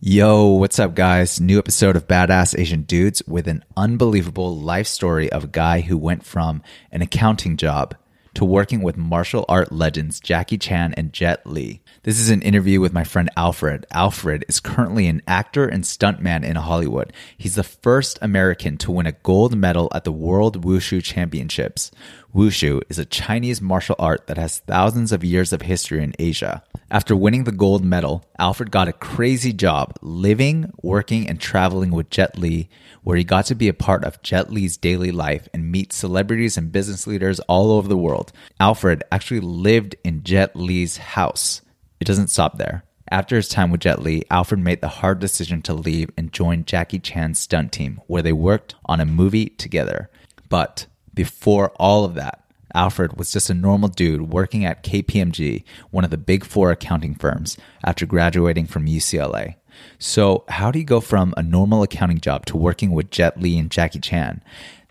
Yo, what's up, guys? New episode of Badass Asian Dudes with an unbelievable life story of a guy who went from an accounting job to working with martial art legends Jackie Chan and Jet Li. This is an interview with my friend Alfred. Alfred is currently an actor and stuntman in Hollywood. He's the first American to win a gold medal at the World Wushu Championships. Wushu is a Chinese martial art that has thousands of years of history in Asia. After winning the gold medal, Alfred got a crazy job living, working, and traveling with Jet Li, where he got to be a part of Jet Li's daily life and meet celebrities and business leaders all over the world. Alfred actually lived in Jet Li's house. It doesn't stop there. After his time with Jet Li, Alfred made the hard decision to leave and join Jackie Chan's stunt team, where they worked on a movie together. But before all of that, Alfred was just a normal dude working at KPMG, one of the big four accounting firms, after graduating from UCLA. So, how do you go from a normal accounting job to working with Jet Li and Jackie Chan?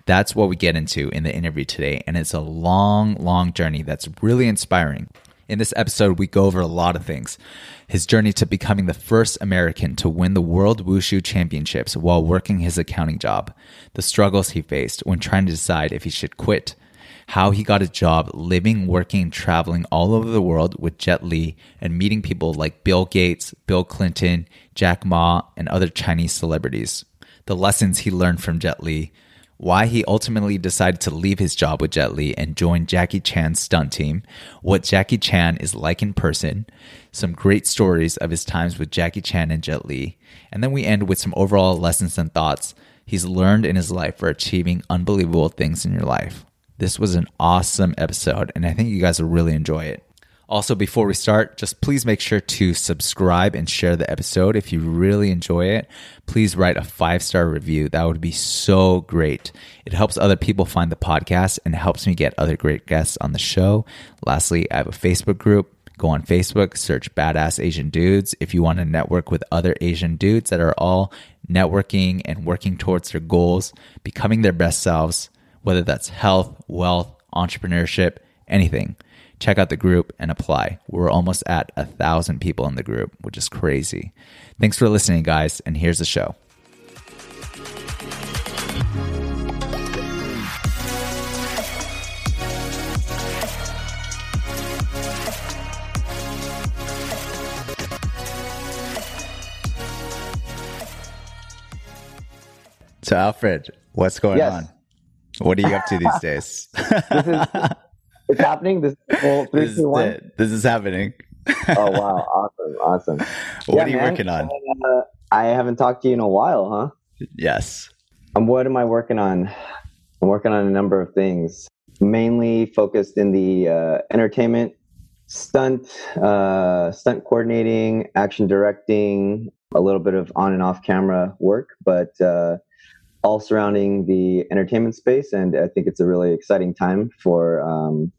That's what we get into in the interview today, and it's a long, long journey that's really inspiring. In this episode, we go over a lot of things. His journey to becoming the first American to win the World Wushu Championships while working his accounting job, the struggles he faced when trying to decide if he should quit, how he got a job living, working, traveling all over the world with Jet Li and meeting people like Bill Gates, Bill Clinton, Jack Ma, and other Chinese celebrities, the lessons he learned from Jet Li, why he ultimately decided to leave his job with Jet Li and join Jackie Chan's stunt team, what Jackie Chan is like in person, some great stories of his times with Jackie Chan and Jet Li, and then we end with some overall lessons and thoughts he's learned in his life for achieving unbelievable things in your life. This was an awesome episode, and I think you guys will really enjoy it. Also, before we start, just please make sure to subscribe and share the episode. If you really enjoy it, please write a five star review. That would be so great. It helps other people find the podcast and helps me get other great guests on the show. Lastly, I have a Facebook group. Go on Facebook, search Badass Asian Dudes if you want to network with other Asian dudes that are all networking and working towards their goals, becoming their best selves, whether that's health, wealth, entrepreneurship, anything check out the group and apply. We're almost at a thousand people in the group, which is crazy. Thanks for listening, guys, and here's the show. So, Alfred, what's going yes. on? What are you up to these days? this is it's happening. This whole three, this two, one. It. This is happening. oh wow! Awesome, awesome. What yeah, are you man, working on? Uh, I haven't talked to you in a while, huh? Yes. Um, what am I working on? I'm working on a number of things, mainly focused in the uh, entertainment, stunt, uh, stunt coordinating, action directing, a little bit of on and off camera work, but uh, all surrounding the entertainment space. And I think it's a really exciting time for um,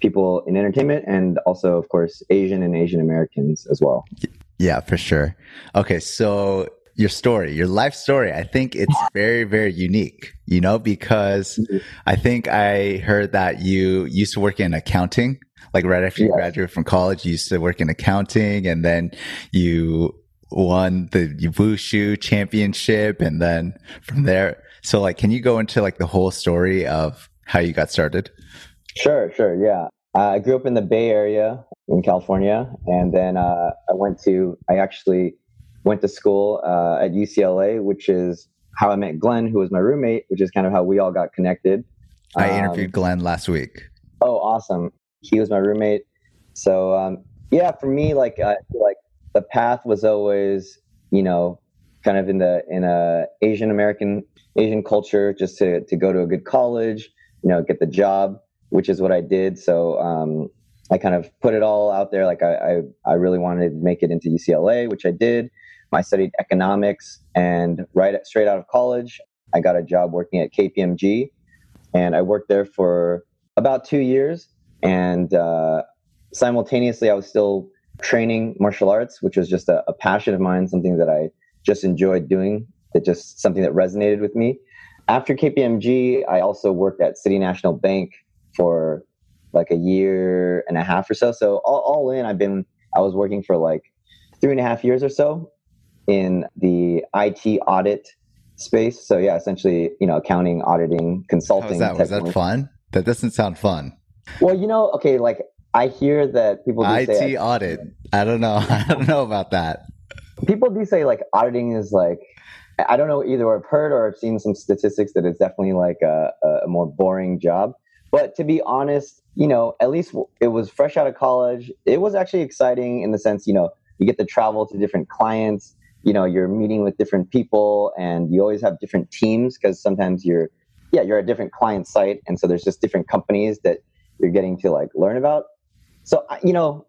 people in entertainment and also, of course, Asian and Asian Americans as well. Yeah, for sure. Okay, so your story, your life story, I think it's very, very unique, you know, because mm-hmm. I think I heard that you used to work in accounting. Like right after you yes. graduated from college, you used to work in accounting and then you won the Wushu championship and then from there. So like, can you go into like the whole story of how you got started? Sure, sure. Yeah. Uh, I grew up in the Bay Area in California, and then uh, I went to. I actually went to school uh, at UCLA, which is how I met Glenn, who was my roommate, which is kind of how we all got connected. I um, interviewed Glenn last week. Oh, awesome! He was my roommate. So um, yeah, for me, like I feel like the path was always, you know, kind of in the in a Asian American Asian culture, just to to go to a good college, you know, get the job which is what I did. So um, I kind of put it all out there. Like I, I, I, really wanted to make it into UCLA, which I did. I studied economics, and right at, straight out of college, I got a job working at KPMG, and I worked there for about two years. And uh, simultaneously, I was still training martial arts, which was just a, a passion of mine, something that I just enjoyed doing. that just something that resonated with me. After KPMG, I also worked at City National Bank for like a year and a half or so. So all, all in, I've been, I was working for like three and a half years or so. in the IT audit space. So yeah, essentially, you know, accounting, auditing, consulting. How was that? Was that fun? That doesn't sound fun. Well, you know, okay, like I hear that people do IT say, audit. I don't know. I don't know about that. People do say like auditing is like I don't know either. I've heard or I've seen some statistics that it's definitely like a, a more boring job. But to be honest, you know, at least it was fresh out of college. It was actually exciting in the sense, you know, you get to travel to different clients. You know, you're meeting with different people, and you always have different teams because sometimes you're, yeah, you're a different client site, and so there's just different companies that you're getting to like learn about. So, you know,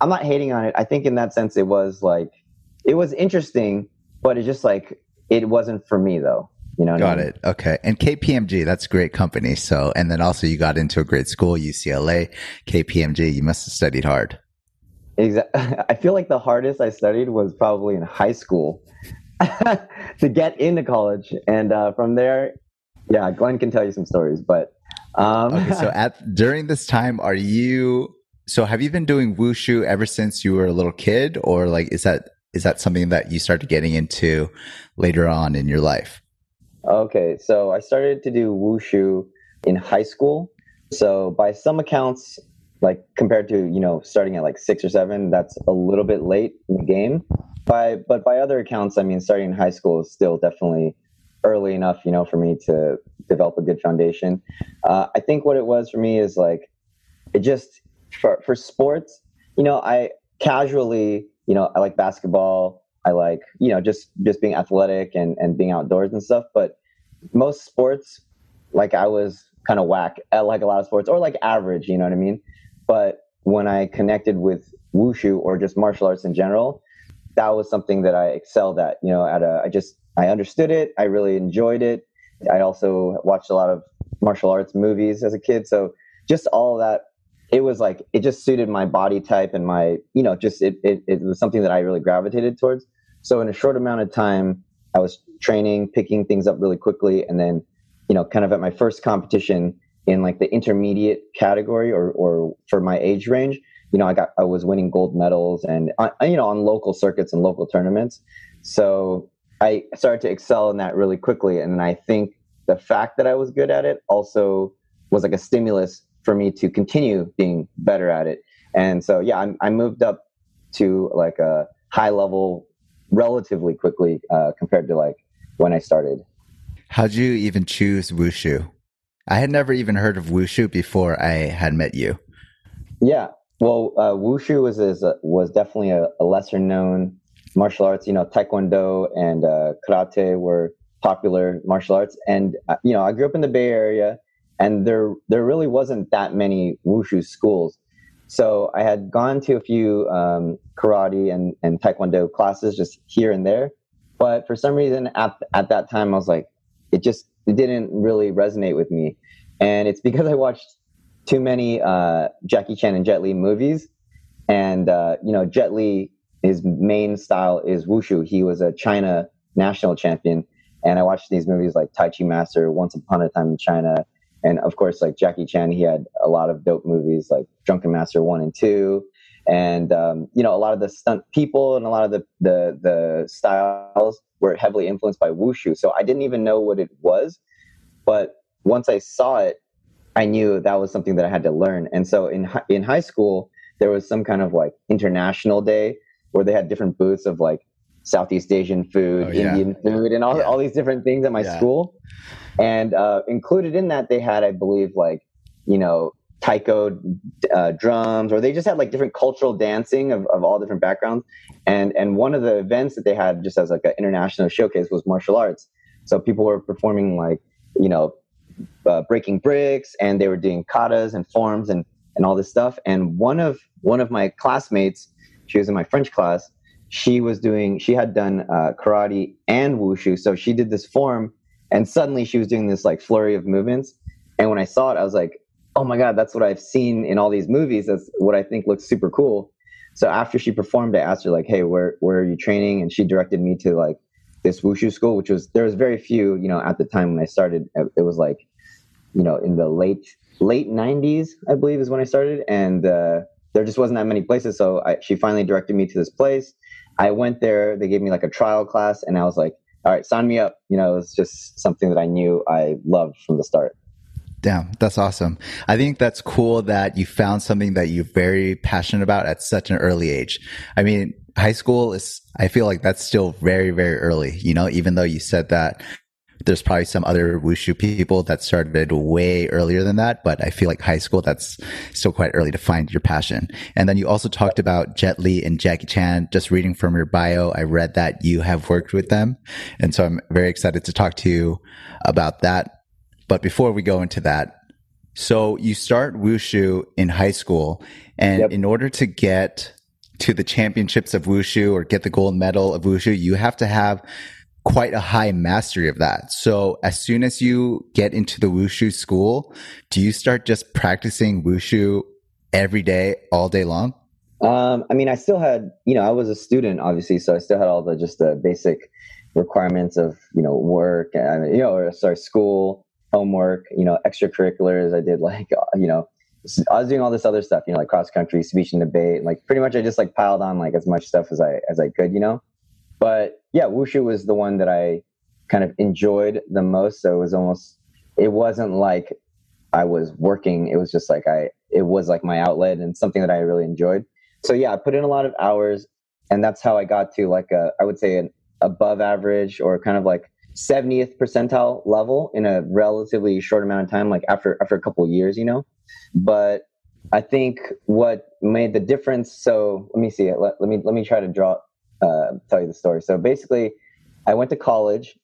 I'm not hating on it. I think in that sense, it was like, it was interesting, but it's just like it wasn't for me though. You know, got I mean? it. Okay. And KPMG, that's a great company. So, and then also you got into a great school, UCLA, KPMG. You must have studied hard. Exactly. I feel like the hardest I studied was probably in high school to get into college, and uh, from there, yeah, Glenn can tell you some stories. But um, okay, so at during this time, are you? So have you been doing wushu ever since you were a little kid, or like is that is that something that you started getting into later on in your life? Okay, so I started to do wushu in high school. So by some accounts, like compared to you know starting at like six or seven, that's a little bit late in the game. By but by other accounts, I mean starting in high school is still definitely early enough, you know, for me to develop a good foundation. Uh, I think what it was for me is like it just for for sports, you know, I casually, you know, I like basketball. I like, you know, just just being athletic and and being outdoors and stuff. But most sports, like I was kind of whack at like a lot of sports or like average, you know what I mean? But when I connected with wushu or just martial arts in general, that was something that I excelled at. You know, at a I just I understood it. I really enjoyed it. I also watched a lot of martial arts movies as a kid, so just all that it was like it just suited my body type and my you know just it, it, it was something that i really gravitated towards. So in a short amount of time i was training picking things up really quickly and then you know kind of at my first competition in like the intermediate category or or for my age range you know i got i was winning gold medals and uh, you know on local circuits and local tournaments. So i started to excel in that really quickly and i think the fact that i was good at it also was like a stimulus for me to continue being better at it. And so, yeah, I, I moved up to like a high level relatively quickly uh, compared to like when I started. How'd you even choose wushu? I had never even heard of wushu before I had met you. Yeah, well, uh, wushu was is, uh, was definitely a, a, lesser known martial arts. You know, taekwondo and uh, karate were popular martial arts, and uh, you know, I grew up in the Bay Area, and there there really wasn't that many wushu schools. So I had gone to a few um, karate and, and taekwondo classes just here and there, but for some reason at at that time I was like, it just it didn't really resonate with me, and it's because I watched too many uh, Jackie Chan and Jet Li movies, and uh, you know Jet Li his main style is wushu. He was a China national champion, and I watched these movies like Tai Chi Master, Once Upon a Time in China, and of course, like Jackie Chan, he had a lot of dope movies like Drunken Master one and two, and um, you know a lot of the stunt people and a lot of the the the styles were heavily influenced by wushu. So I didn't even know what it was, but once I saw it, I knew that was something that I had to learn. And so in in high school, there was some kind of like international day where they had different booths of like Southeast Asian food, oh, yeah. Indian food, and all, yeah. all these different things at my yeah. school. And uh, included in that, they had, I believe, like, you know, taiko uh, drums, or they just had like different cultural dancing of, of all different backgrounds. And and one of the events that they had just as like an international showcase was martial arts. So people were performing like, you know, uh, breaking bricks, and they were doing katas and forms and and all this stuff. And one of one of my classmates, she was in my French class. She was doing, she had done uh, karate and wushu, so she did this form and suddenly she was doing this like flurry of movements. And when I saw it, I was like, oh my God, that's what I've seen in all these movies. That's what I think looks super cool. So after she performed, I asked her like, hey, where, where are you training? And she directed me to like this wushu school, which was, there was very few, you know, at the time when I started, it was like, you know, in the late, late nineties, I believe is when I started. And, uh, there just wasn't that many places. So I, she finally directed me to this place I went there. They gave me like a trial class, and I was like, all right, sign me up. You know, it was just something that I knew I loved from the start. Damn, that's awesome. I think that's cool that you found something that you're very passionate about at such an early age. I mean, high school is, I feel like that's still very, very early, you know, even though you said that there's probably some other wushu people that started way earlier than that, but I feel like high school, that's still quite early to find your passion. And then you also talked about Jet Li and Jackie Chan. Just reading from your bio, I read that you have worked with them. And so I'm very excited to talk to you about that. But before we go into that, so you start wushu in high school and yep. in order to get to the championships of wushu or get the gold medal of wushu, you have to have quite a high mastery of that. So as soon as you get into the wushu school, do you start just practicing wushu every day, all day long? Um, I mean, I still had, you know, I was a student, obviously, so I still had all the just the basic requirements of, you know, work and, you know, or sorry, school, homework, you know, extracurriculars. I did like, uh, you know, I was doing all this other stuff, you know, like cross country, speech and debate. Like pretty much, I just like piled on like as much stuff as I as I could, you know. But yeah, wushu was the one that I kind of enjoyed the most. So it was almost, it wasn't like I was working. It was just like I, it was like my outlet and something that I really enjoyed. So yeah, I put in a lot of hours, and that's how I got to like a, I would say an above average or kind of like 70th percentile level in a relatively short amount of time, like after after a couple years, you know. But I think what made the difference. So let me see it. Let, let me let me try to draw uh, tell you the story. So basically, I went to college,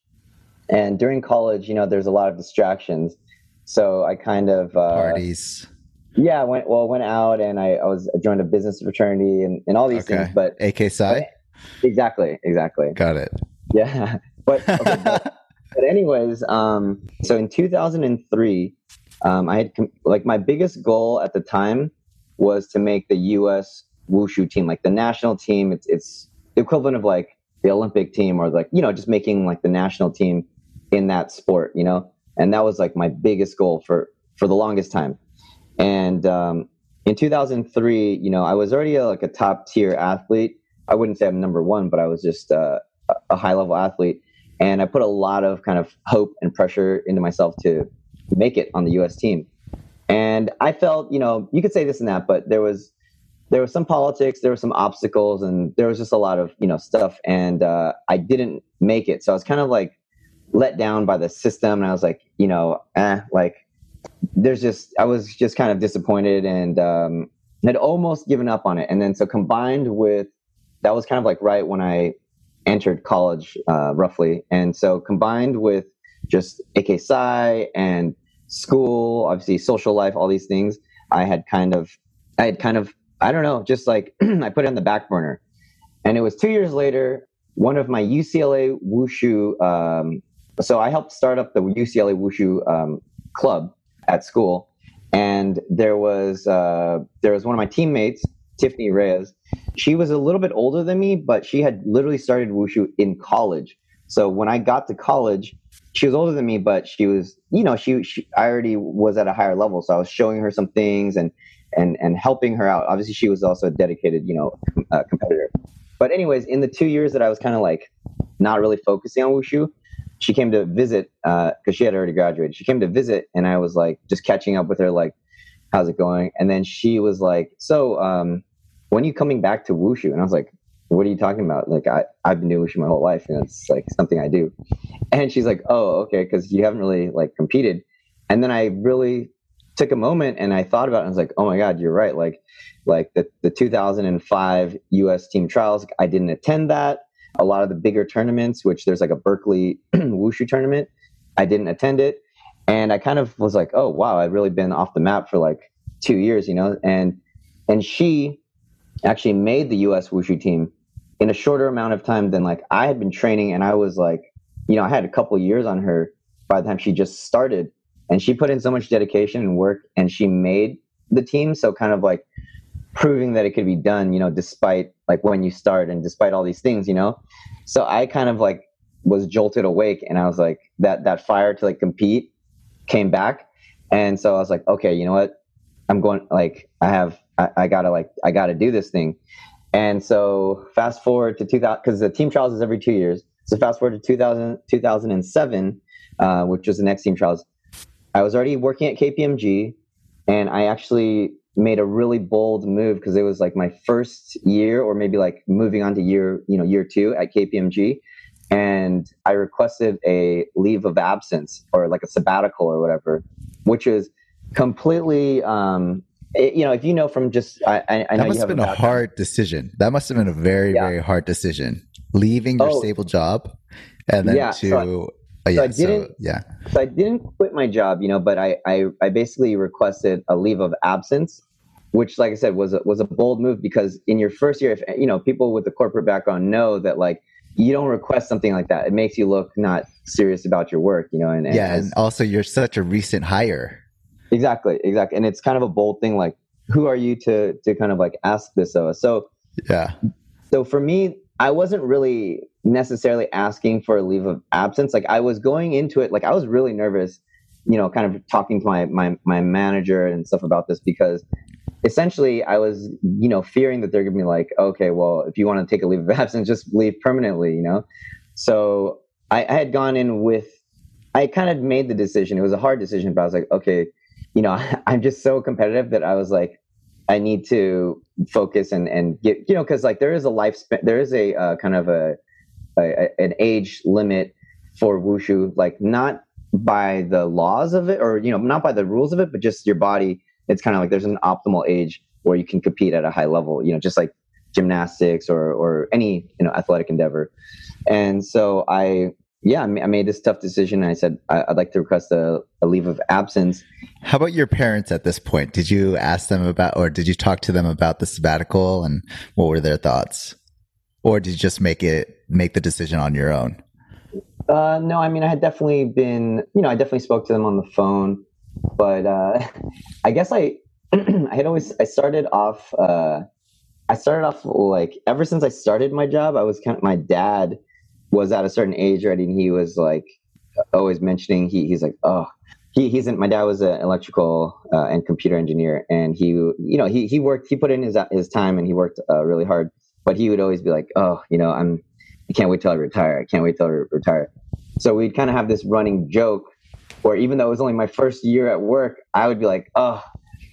and during college, you know, there's a lot of distractions. So I kind of uh, parties. Yeah, I went well, went out, and I, I was I joined a business fraternity and, and all these okay. things. But AK Psi. Exactly, exactly. Got it. Yeah, but, okay, but, but anyways, um, so in 2003, um, I had like my biggest goal at the time was to make the U.S. wushu team, like the national team. It's it's the equivalent of like the Olympic team or like, you know, just making like the national team in that sport, you know? And that was like my biggest goal for, for the longest time. And, um, in 2003, you know, I was already a, like a top tier athlete. I wouldn't say I'm number one, but I was just uh, a high level athlete. And I put a lot of kind of hope and pressure into myself to make it on the US team. And I felt, you know, you could say this and that, but there was there was some politics, there were some obstacles, and there was just a lot of you know stuff. And uh, I didn't make it, so I was kind of like let down by the system, and I was like, you know, eh, like there's just I was just kind of disappointed and um, had almost given up on it. And then so combined with that was kind of like right when I entered college, uh, roughly, and so combined with just AK Psi and school, obviously social life, all these things, I had kind of I had kind of I don't know, just like I put it on the back burner. And it was two years later, one of my UCLA Wushu, um, so I helped start up the UCLA Wushu um, club at school. And there was uh, there was one of my teammates, Tiffany Reyes. She was a little bit older than me, but she had literally started Wushu in college. So when I got to college, she was older than me, but she was, you know, she, she I already was at a higher level. So I was showing her some things and and and helping her out. Obviously, she was also a dedicated, you know, uh, competitor. But anyways, in the two years that I was kind of like not really focusing on wushu, she came to visit because uh, she had already graduated. She came to visit, and I was like just catching up with her, like, "How's it going?" And then she was like, "So, um, when are you coming back to wushu?" And I was like, "What are you talking about? Like, I I've been doing wushu my whole life, and it's like something I do." And she's like, "Oh, okay, because you haven't really like competed." And then I really took a moment and I thought about it and I was like, oh my God, you're right. Like, like the, the 2005 US team trials, I didn't attend that. A lot of the bigger tournaments, which there's like a Berkeley Wushu tournament, I didn't attend it. And I kind of was like, oh wow, I've really been off the map for like two years, you know? And, and she actually made the US Wushu team in a shorter amount of time than like I had been training. And I was like, you know, I had a couple years on her by the time she just started and she put in so much dedication and work and she made the team so kind of like proving that it could be done you know despite like when you start and despite all these things you know so i kind of like was jolted awake and i was like that that fire to like compete came back and so i was like okay you know what i'm going like i have i, I gotta like i gotta do this thing And so fast forward to 2000, because the team trials is every two years. So fast forward to 2000, 2007, uh, which was the next team trials. I was already working at KPMG, and I actually made a really bold move because it was like my first year, or maybe like moving on to year, you know, year two at KPMG, and I requested a leave of absence or like a sabbatical or whatever, which is completely um, it, you know, if you know from just, I, I, I know that must have been a hard decision. That must have been a very, yeah. very hard decision. Leaving your oh, stable job and then yeah, to, so I, oh, yeah, so I didn't, so, yeah. So I didn't quit my job, you know, but I, I, I basically requested a leave of absence, which, like I said, was a, was a bold move because in your first year, if you know, people with the corporate background know that like you don't request something like that. It makes you look not serious about your work, you know. And, and yeah, and also you're such a recent hire. Exactly, exactly. And it's kind of a bold thing like who are you to to kind of like ask this of us? So yeah. So for me, I wasn't really necessarily asking for a leave of absence. Like I was going into it like I was really nervous, you know, kind of talking to my my my manager and stuff about this because essentially I was, you know, fearing that they're gonna be like, okay, well, if you want to take a leave of absence, just leave permanently, you know. So I, I had gone in with I kind of made the decision. It was a hard decision, but I was like, okay, you know, I'm just so competitive that I was like, I need to focus and and get you know because like there is a lifespan, there is a uh, kind of a, a, an age limit for wushu, like not by the laws of it or you know not by the rules of it, but just your body. It's kind of like there's an optimal age where you can compete at a high level. You know, just like gymnastics or or any you know athletic endeavor. And so I yeah, I made this tough decision. I said I'd like to request a, a, leave of absence. How about your parents at this point? Did you ask them about, or did you talk to them about the sabbatical, and what were their thoughts? Or did you just make it make the decision on your own? Uh, no, I mean I had definitely been, you know, I definitely spoke to them on the phone, but uh, I guess I, I had always I started off, uh, I started off like ever since I started my job, I was kind of my dad was at a certain age already, and he was like always mentioning he he's like oh he he's in, my dad was an electrical uh, and computer engineer, and he you know he he worked he put in his his time and he worked uh, really hard, but he would always be like oh you know I'm I can't wait till I retire I can't wait till I re- retire. So we'd kind of have this running joke where even though it was only my first year at work, I would be like, oh,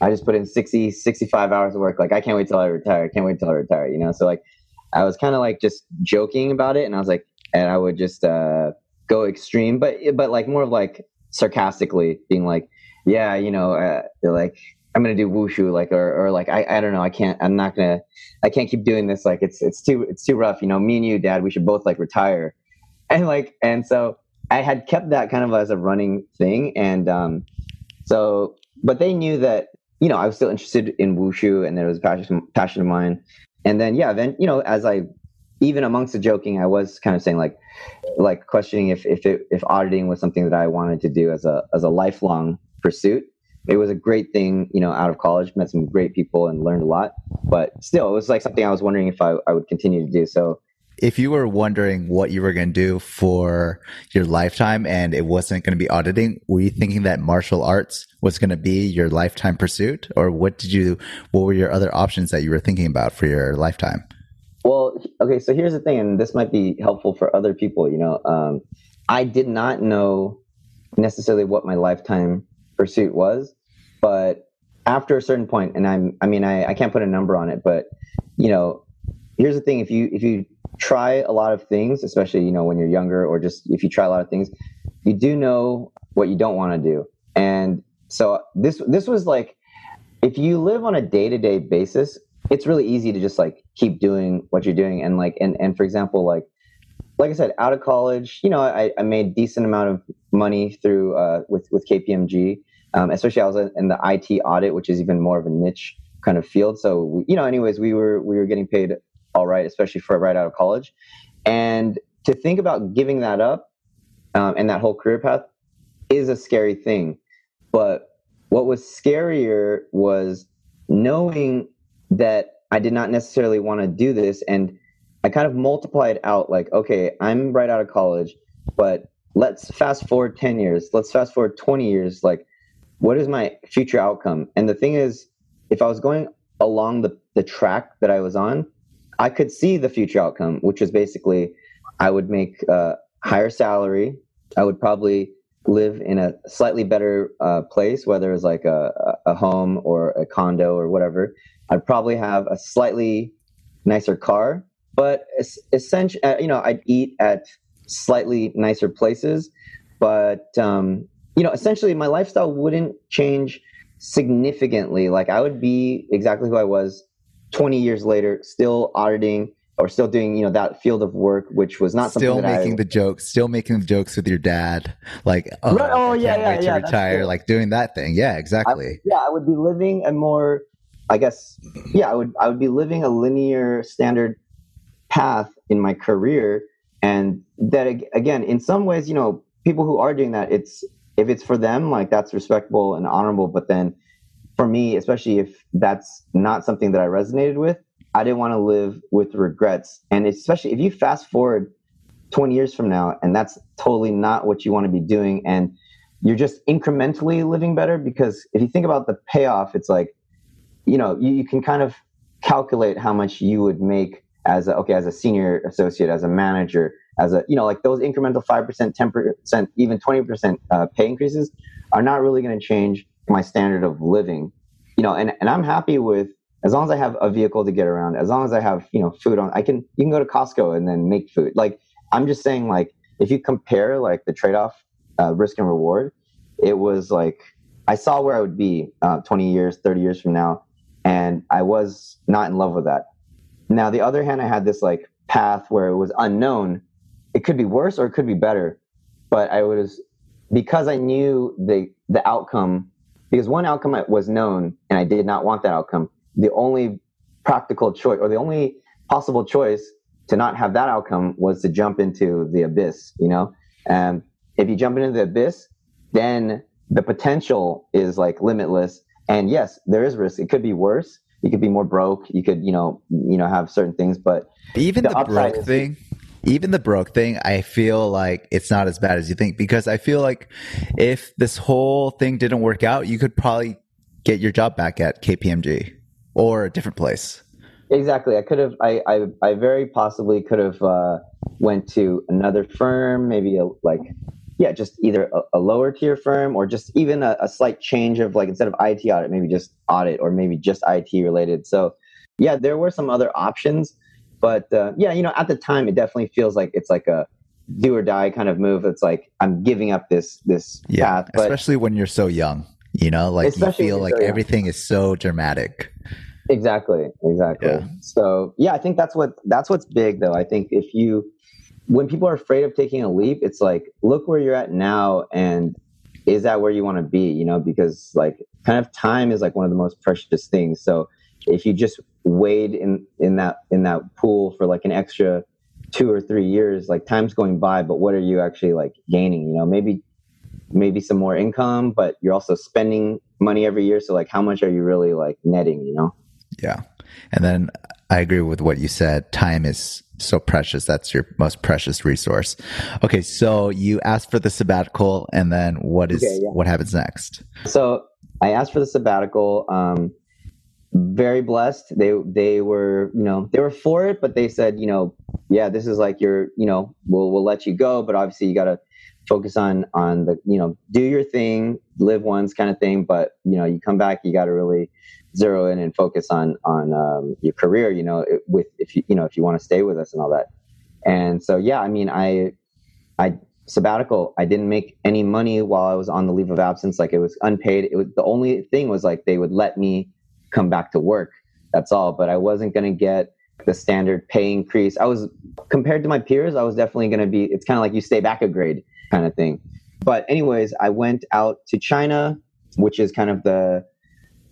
I just put in 60, 65 hours of work. Like, I can't wait till I retire. I can't wait till I retire, you know? So, like, I was kind of like just joking about it. And I was like, and I would just uh, go extreme, but but like more of like sarcastically being like, yeah, you know, uh, like I'm gonna do wushu, like or or like I I don't know, I can't, I'm not gonna, I can't keep doing this. Like it's it's too it's too rough. You know, me and you, Dad, we should both like retire, and like and so I had kept that kind of as a running thing, and um, so but they knew that you know I was still interested in wushu, and it was a passion passion of mine. And then yeah, then you know as I even amongst the joking, I was kind of saying like, like questioning if if it, if auditing was something that I wanted to do as a as a lifelong pursuit. It was a great thing, you know, out of college, met some great people and learned a lot. But still, it was like something I was wondering if I, I would continue to do. So if you were wondering what you were going to do for your lifetime and it wasn't going to be auditing, were you thinking that martial arts was going to be your lifetime pursuit? Or what did you, what were your other options that you were thinking about for your lifetime? Well, okay, so here's the thing, and this might be helpful for other people. You know, um, I did not know necessarily what my lifetime pursuit was, but after a certain point, and I'm, I mean, I, I can't put a number on it, but you know, here's the thing: if you if you try a lot of things, especially you know when you're younger, or just if you try a lot of things, you do know what you don't want to do, and so this this was like if you live on a day to day basis, it's really easy to just like keep doing what you're doing and like and and for example like like I said, out of college, you know, I, I made decent amount of money through uh, with with KPMG. Um, especially I was in the IT audit, which is even more of a niche kind of field. So we, you know, anyways, we were we were getting paid all right, especially for right out of college. And to think about giving that up um, and that whole career path is a scary thing. But what was scarier was knowing that I did not necessarily want to do this. And I kind of multiplied out like, okay, I'm right out of college, but let's fast forward 10 years. Let's fast forward 20 years. Like, what is my future outcome? And the thing is, if I was going along the, the track that I was on, I could see the future outcome, which is basically I would make a higher salary. I would probably live in a slightly better uh, place, whether it's like a, a home or a condo or whatever. I'd probably have a slightly nicer car, but essentially, uh, you know, I'd eat at slightly nicer places, but um, you know, essentially, my lifestyle wouldn't change significantly. Like I would be exactly who I was 20 years later, still auditing or still doing, you know, that field of work, which was not something still making I, the jokes, still making the jokes with your dad, like, oh, right, oh, oh yeah, yeah, wait yeah, to retire, like doing that thing. Yeah, exactly. I, yeah, I would be living a more, I guess, yeah, I would, I would be living a linear standard path in my career, and that again, in some ways, you know, people who are doing that, it's if it's for them, like that's respectable and honorable, but then for me, especially if that's not something that I resonated with, I didn't want to live with regrets. And especially if you fast forward 20 years from now and that's totally not what you want to be doing and you're just incrementally living better because if you think about the payoff, it's like, you know, you, you can kind of calculate how much you would make as a, okay, as a senior associate, as a manager, as a, you know, like those incremental 5%, 10%, even 20% uh, pay increases are not really going to change my standard of living, you know, and, and I'm happy with as long as I have a vehicle to get around, as long as I have, you know, food on, I can, you can go to Costco and then make food. Like, I'm just saying, like, if you compare like the trade off, uh, risk and reward, it was like, I saw where I would be uh, 20 years, 30 years from now. And I was not in love with that. Now, the other hand, I had this like path where it was unknown. It could be worse or it could be better. But I was, because I knew the, the outcome, because one outcome was known and I did not want that outcome the only practical choice or the only possible choice to not have that outcome was to jump into the abyss, you know? And if you jump into the abyss, then the potential is like limitless. And yes, there is risk. It could be worse. You could be more broke. You could, you know, you know, have certain things, but even the, the broke is, thing, even the broke thing, I feel like it's not as bad as you think because I feel like if this whole thing didn't work out, you could probably get your job back at KPMG or a different place. Exactly. I could have. I. I, I very possibly could have uh, went to another firm, maybe a, like, yeah, just either a, a lower tier firm or just even a, a, slight change of like instead of IT audit, maybe just audit or maybe just IT related. So, yeah, there were some other options, but uh, yeah, you know, at the time, it definitely feels like it's like a do or die kind of move. It's like I'm giving up this this yeah, path, but, especially when you're so young. You know, like you feel like everything is so dramatic. Exactly. Exactly. Yeah. So yeah, I think that's what that's what's big though. I think if you when people are afraid of taking a leap, it's like look where you're at now and is that where you want to be? You know, because like kind of time is like one of the most precious things. So if you just wade in in that in that pool for like an extra two or three years, like time's going by, but what are you actually like gaining? You know, maybe maybe some more income, but you're also spending money every year. So like how much are you really like netting, you know? Yeah. And then I agree with what you said. Time is so precious. That's your most precious resource. Okay. So you asked for the sabbatical and then what is, okay, yeah. what happens next? So I asked for the sabbatical. Um, very blessed. They, they were, you know, they were for it, but they said, you know, yeah, this is like your, you know, we'll, we'll let you go, but obviously you got to focus on, on the, you know, do your thing, live once kind of thing. But, you know, you come back, you got to really, zero in and focus on on um, your career you know with if you you know if you want to stay with us and all that. And so yeah i mean i i sabbatical i didn't make any money while i was on the leave of absence. Like it was unpaid. It was the only thing was like they would let me come back to work. That's all. But i wasn't going to get the standard pay increase. I was compared to my peers i was definitely going to be it's kind of like you stay back a grade kind of thing. But anyways i went out to china which is kind of the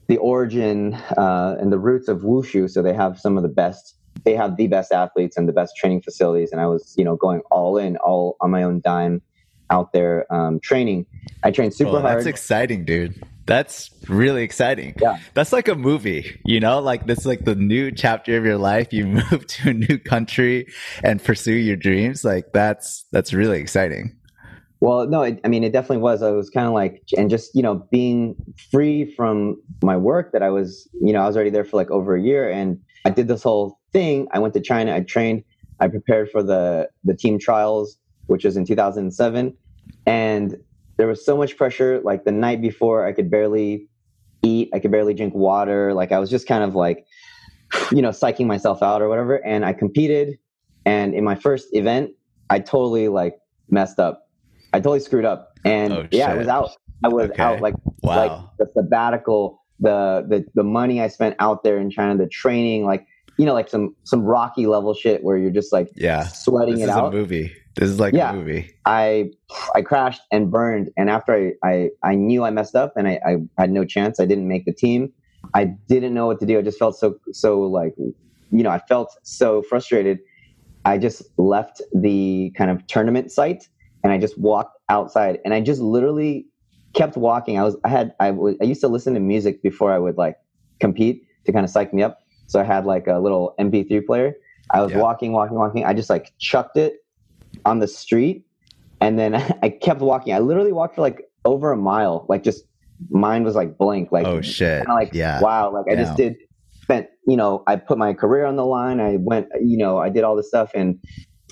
the origin uh, and the roots of wushu. So they have some of the best. They have the best athletes and the best training facilities. And I was, you know, going all in, all on my own dime, out there um, training. I trained super well, hard. That's exciting, dude. That's really exciting. Yeah. That's like a movie, you know, like this like the new chapter of your life. You move to a new country and pursue your dreams. Like that's that's really exciting. Well, no, it, I mean, it definitely was. I was kind of like, and just, you know, being free from my work that I was, you know, I was already there for like over a year and I did this whole thing, I went to China. I trained. I prepared for the the team trials, which was in 2007, and there was so much pressure. Like the night before, I could barely eat. I could barely drink water. Like I was just kind of like, you know, psyching myself out or whatever. And I competed. And in my first event, I totally like messed up. I totally screwed up. And Oh, yeah, I was out. I was Okay. out like Wow. like the sabbatical, the the the money I spent out there in China, the training, like you know, like some some Rocky level shit where you're just like yeah. sweating This it is out. a movie. This is like Yeah. a movie. I I crashed and burned, and after I I, I knew I messed up and I, I had no chance. I didn't make the team. I didn't know what to do. I just felt so so like you know I felt so frustrated. I just left the kind of tournament site and I just walked outside and I just literally kept walking. I was I had I was I used to listen to music before I would like compete to kind of psych me up. So I had like a little MP3 player. I was Yeah. walking, walking, walking. I just like chucked it on the street and then I kept walking. I literally walked for like over a mile. Like just mine was like blank. Like oh shit. kinda like yeah. wow. Like I Yeah. just did spent, you know, I put my career on the line. I went, you know, I did all this stuff and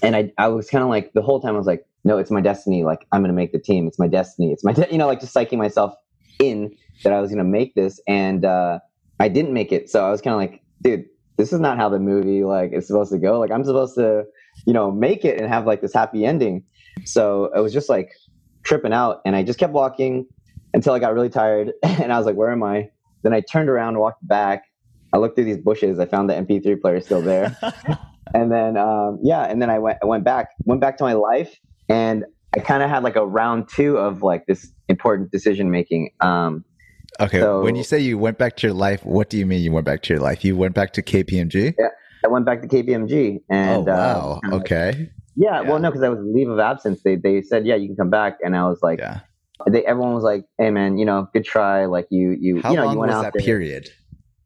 and I I was kind of like the whole time I was like, no, it's my destiny. Like I'm gonna make the team. It's my destiny. It's my de-, you know, like just psyching myself in that I was gonna make this and uh I didn't make it. So I was kind of like, dude, this is not how the movie like is supposed to go. Like I'm supposed to, you know, make it and have like this happy ending. So it was just like tripping out and I just kept walking until I got really tired and I was like, where am I? Then I turned around, walked back. I looked through these bushes. I found the MP3 player still there. and then um, yeah, and then I went I went back, went back to my life and I kind of had like a round two of like this important decision making. Um, okay. so- when you say you went back to your life, what do you mean you went back to your life? You went back to KPMG? Yeah, I went back to KPMG and oh uh, wow. kinda- okay. yeah, Yeah. well, no, because I was leave of absence. They they said yeah, you can come back, and I was like, Yeah. they, everyone was like, hey man, you know, good try. Like you you How you know you went was out that there. period?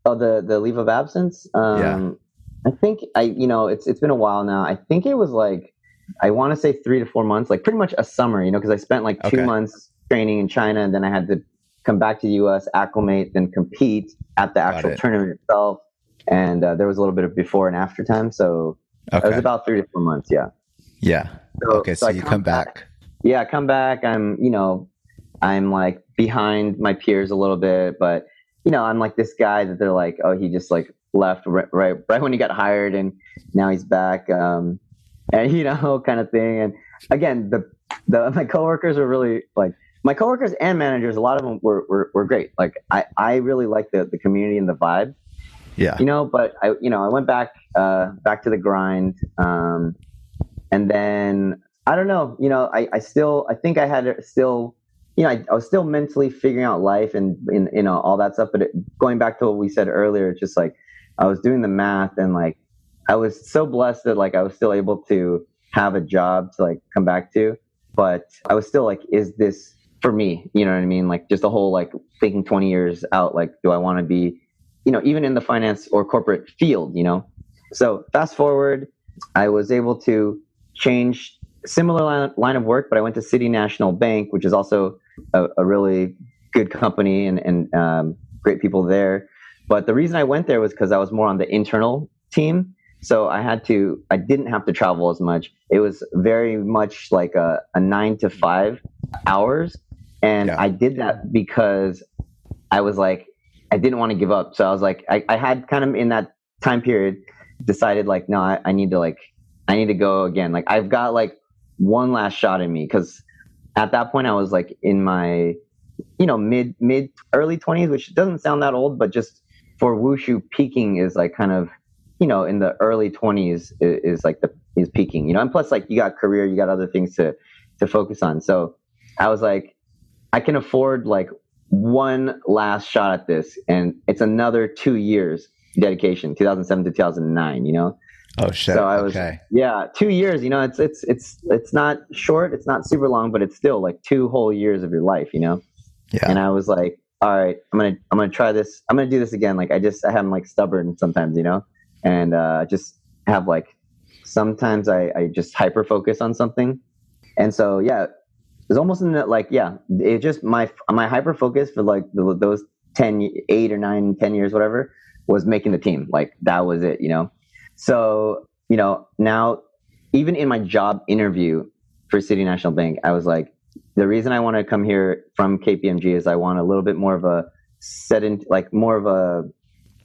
Oh, the the leave of absence. Um, I think I you know it's it's been a while now. I think it was like I want to say three to four months, like pretty much a summer. You know, because I spent like two Okay. months training in China, and then I had to come back to the U.S., acclimate, then compete at the actual it. tournament itself. And uh, there was a little bit of before and after time, so it was about three to four months. Yeah. Yeah. So, Okay. So, I you come back. yeah, I come back. I'm, you know, I'm like behind my peers a little bit, but you know, I'm like this guy that they're like, oh, he just like left right, right, right when he got hired, and now he's back, um, and you know, kind of thing. And again, the the my coworkers are really like my coworkers and managers. A lot of them were were, were great. Like I I really like the the community and the vibe Yeah. you know but i you know i went back uh back to the grind um and then i don't know you know i i still i think i had still you know I, I was still mentally figuring out life and in you know all that stuff but it, going back to what we said earlier it's just like i was doing the math and like i was so blessed that like i was still able to have a job to like come back to but i was still like is this for me you know what i mean like just the whole like thinking 20 years out like do i want to be you know, even in the finance or corporate field, you know. So fast forward, I was able to change similar line, of work, but I went to City National Bank, which is also a, a really good company and, and um, great people there. But the reason I went there was because I was more on the internal team. So I had to, I didn't have to travel as much. It was very much like a, a nine to five hours. And Yeah. I did that because I was like, I didn't want to give up. So I was like, I, I had kind of in that time period decided like, no, I, I need to like, I need to go again. Like I've got like one last shot in me because at that point I was like in my, you know, mid mid early twenties, which doesn't sound that old, but just for wushu peaking is like kind of, you know, in the early twenties is, is like the is peaking, you know, and plus like you got career, you got other things to to focus on. So I was like, I can afford like one last shot at this, and it's another two years dedication, 2007 to 2009. You know, Oh shit. So I was- okay. yeah, two years. You know, it's it's it's it's not short, it's not super long, but it's still like two whole years of your life. You know, Yeah. and I was like, all right, I'm gonna I'm gonna try this. I'm gonna do this again. Like I just I am like stubborn sometimes, you know, and uh, just have like sometimes I I just hyper focus on something, and so yeah, it's almost in that like yeah, it just my my hyper focus for like the, those 10, 8 or nine, 10 years, whatever, was making the team. Like that was it, you know. So, you know, now even in my job interview for City National Bank, I was like, the reason I want to come here from KPMG is I want a little bit more of a set in, like more of a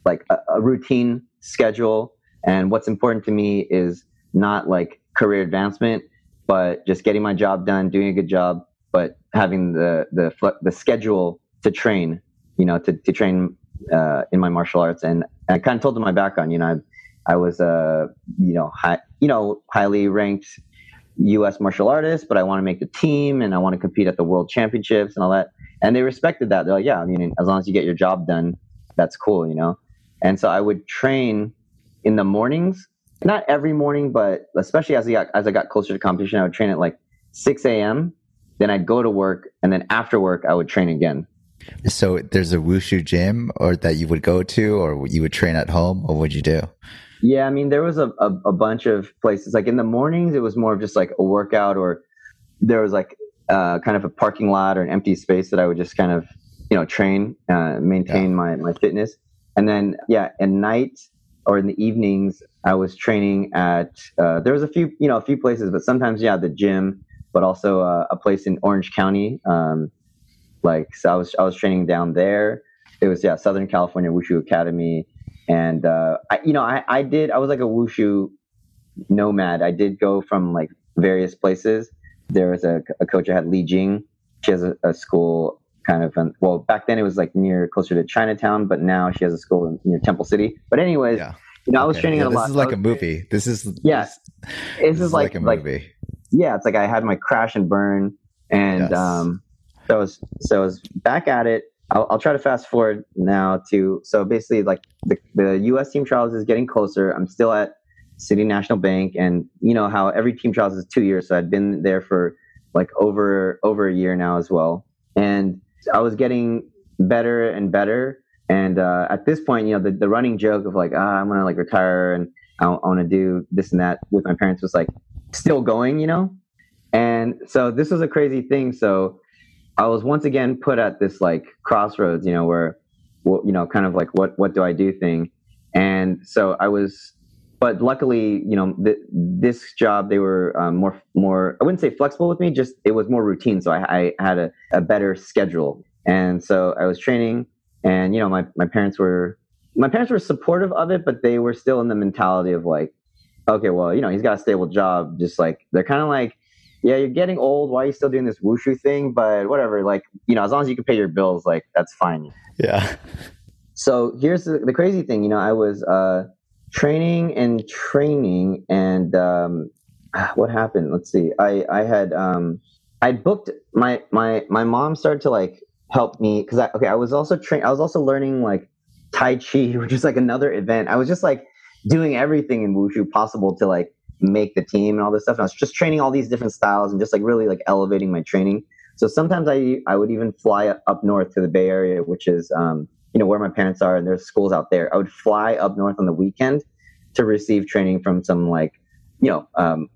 like a, a routine schedule. And what's important to me is not like career advancement, but just getting my job done, doing a good job, but having the the the schedule to train, you know, to to train uh, in my martial arts. And I kind of told them my background. You know, I, I was a uh, you know high, you know highly ranked U.S. martial artist, but I want to make the team and I want to compete at the World Championships and all that. And they respected that. They're like, yeah, I mean, as long as you get your job done, that's cool, you know. And so I would train in the mornings, not every morning, but especially as I got as I got closer to competition, I would train at like 6 a.m. Then I'd go to work, and then after work, I would train again. So there's a wushu gym, or that you would go to, or you would train at home. Or What would you do? Yeah, I mean, there was a, a, a, bunch of places. Like in the mornings, it was more of just like a workout, or there was like uh, kind of a parking lot or an empty space that I would just kind of, you know, train, uh, maintain yeah. my, my fitness. And then, yeah, at night or in the evenings, I was training at, uh, there was a few, you know, a few places, but sometimes, yeah, the gym, but also uh, a place in Orange County. Um, like, so I was, I was training down there. It was, yeah, Southern California Wushu Academy and uh, I, you know, I, I did. I was like a wushu nomad. I did go from like various places. There was a, a coach I had, Li Jing. She has a, a school kind of. Um, well, back then it was like near closer to Chinatown, but now she has a school in, near Temple City. But anyways, yeah. you know, I was okay. training yeah, a this lot. This is like a movie. This is yeah. This, this, is, like, like, a movie. Like, yeah, it's like I had my crash and burn, and yes. um, so I was so I was back at it I'll, I'll, try to fast forward now to so basically like the, the U.S. team trials is getting closer. I'm still at City National Bank, and you know how every team trials is two years, so I'd been there for like over over a year now as well, and I was getting better and better. And uh, at this point, you know, the, the running joke of like, ah, I'm gonna like retire and I, I want to do this and that with my parents was like still going, you know. And so this was a crazy thing. So I was once again put at this like crossroads, you know, where, you know, kind of like what what do I do thing, and so I was, but luckily, you know, th- this job they were um, more more I wouldn't say flexible with me, just it was more routine, so I, I had a, a better schedule, and so I was training, and you know, my my parents were my parents were supportive of it, but they were still in the mentality of like, okay, well, you know, he's got a stable job, just like they're kind of like yeah, you're getting old. Why are you still doing this wushu thing? But whatever, like, you know, as long as you can pay your bills, like, that's fine. Yeah. So here's the, the crazy thing. You know, I was uh, training and training, and um, what happened? Let's see. I I had um, I booked my my my mom started to like help me because I okay I was also train I was also learning like Tai Chi, which is like another event. I was just like doing everything in wushu possible to like make the team and all this stuff. And I was just training all these different styles and just like really like elevating my training. So sometimes I I would even fly up north to the Bay Area, which is um, you know where my parents are, and there's schools out there. I would fly up north on the weekend to receive training from some like you know um,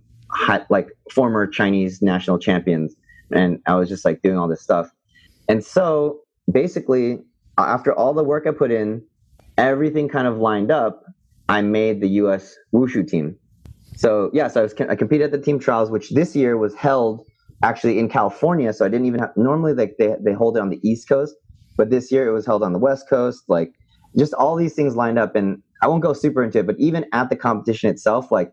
like former Chinese national champions, and I was just like doing all this stuff. And so basically, after all the work I put in, everything kind of lined up. I made the U.S. Wushu team so yeah, so I was I competed at the team trials, which this year was held actually in California. So I didn't even have normally like they they hold it on the East Coast, but this year it was held on the West Coast. Like just all these things lined up, and I won't go super into it, but even at the competition itself, like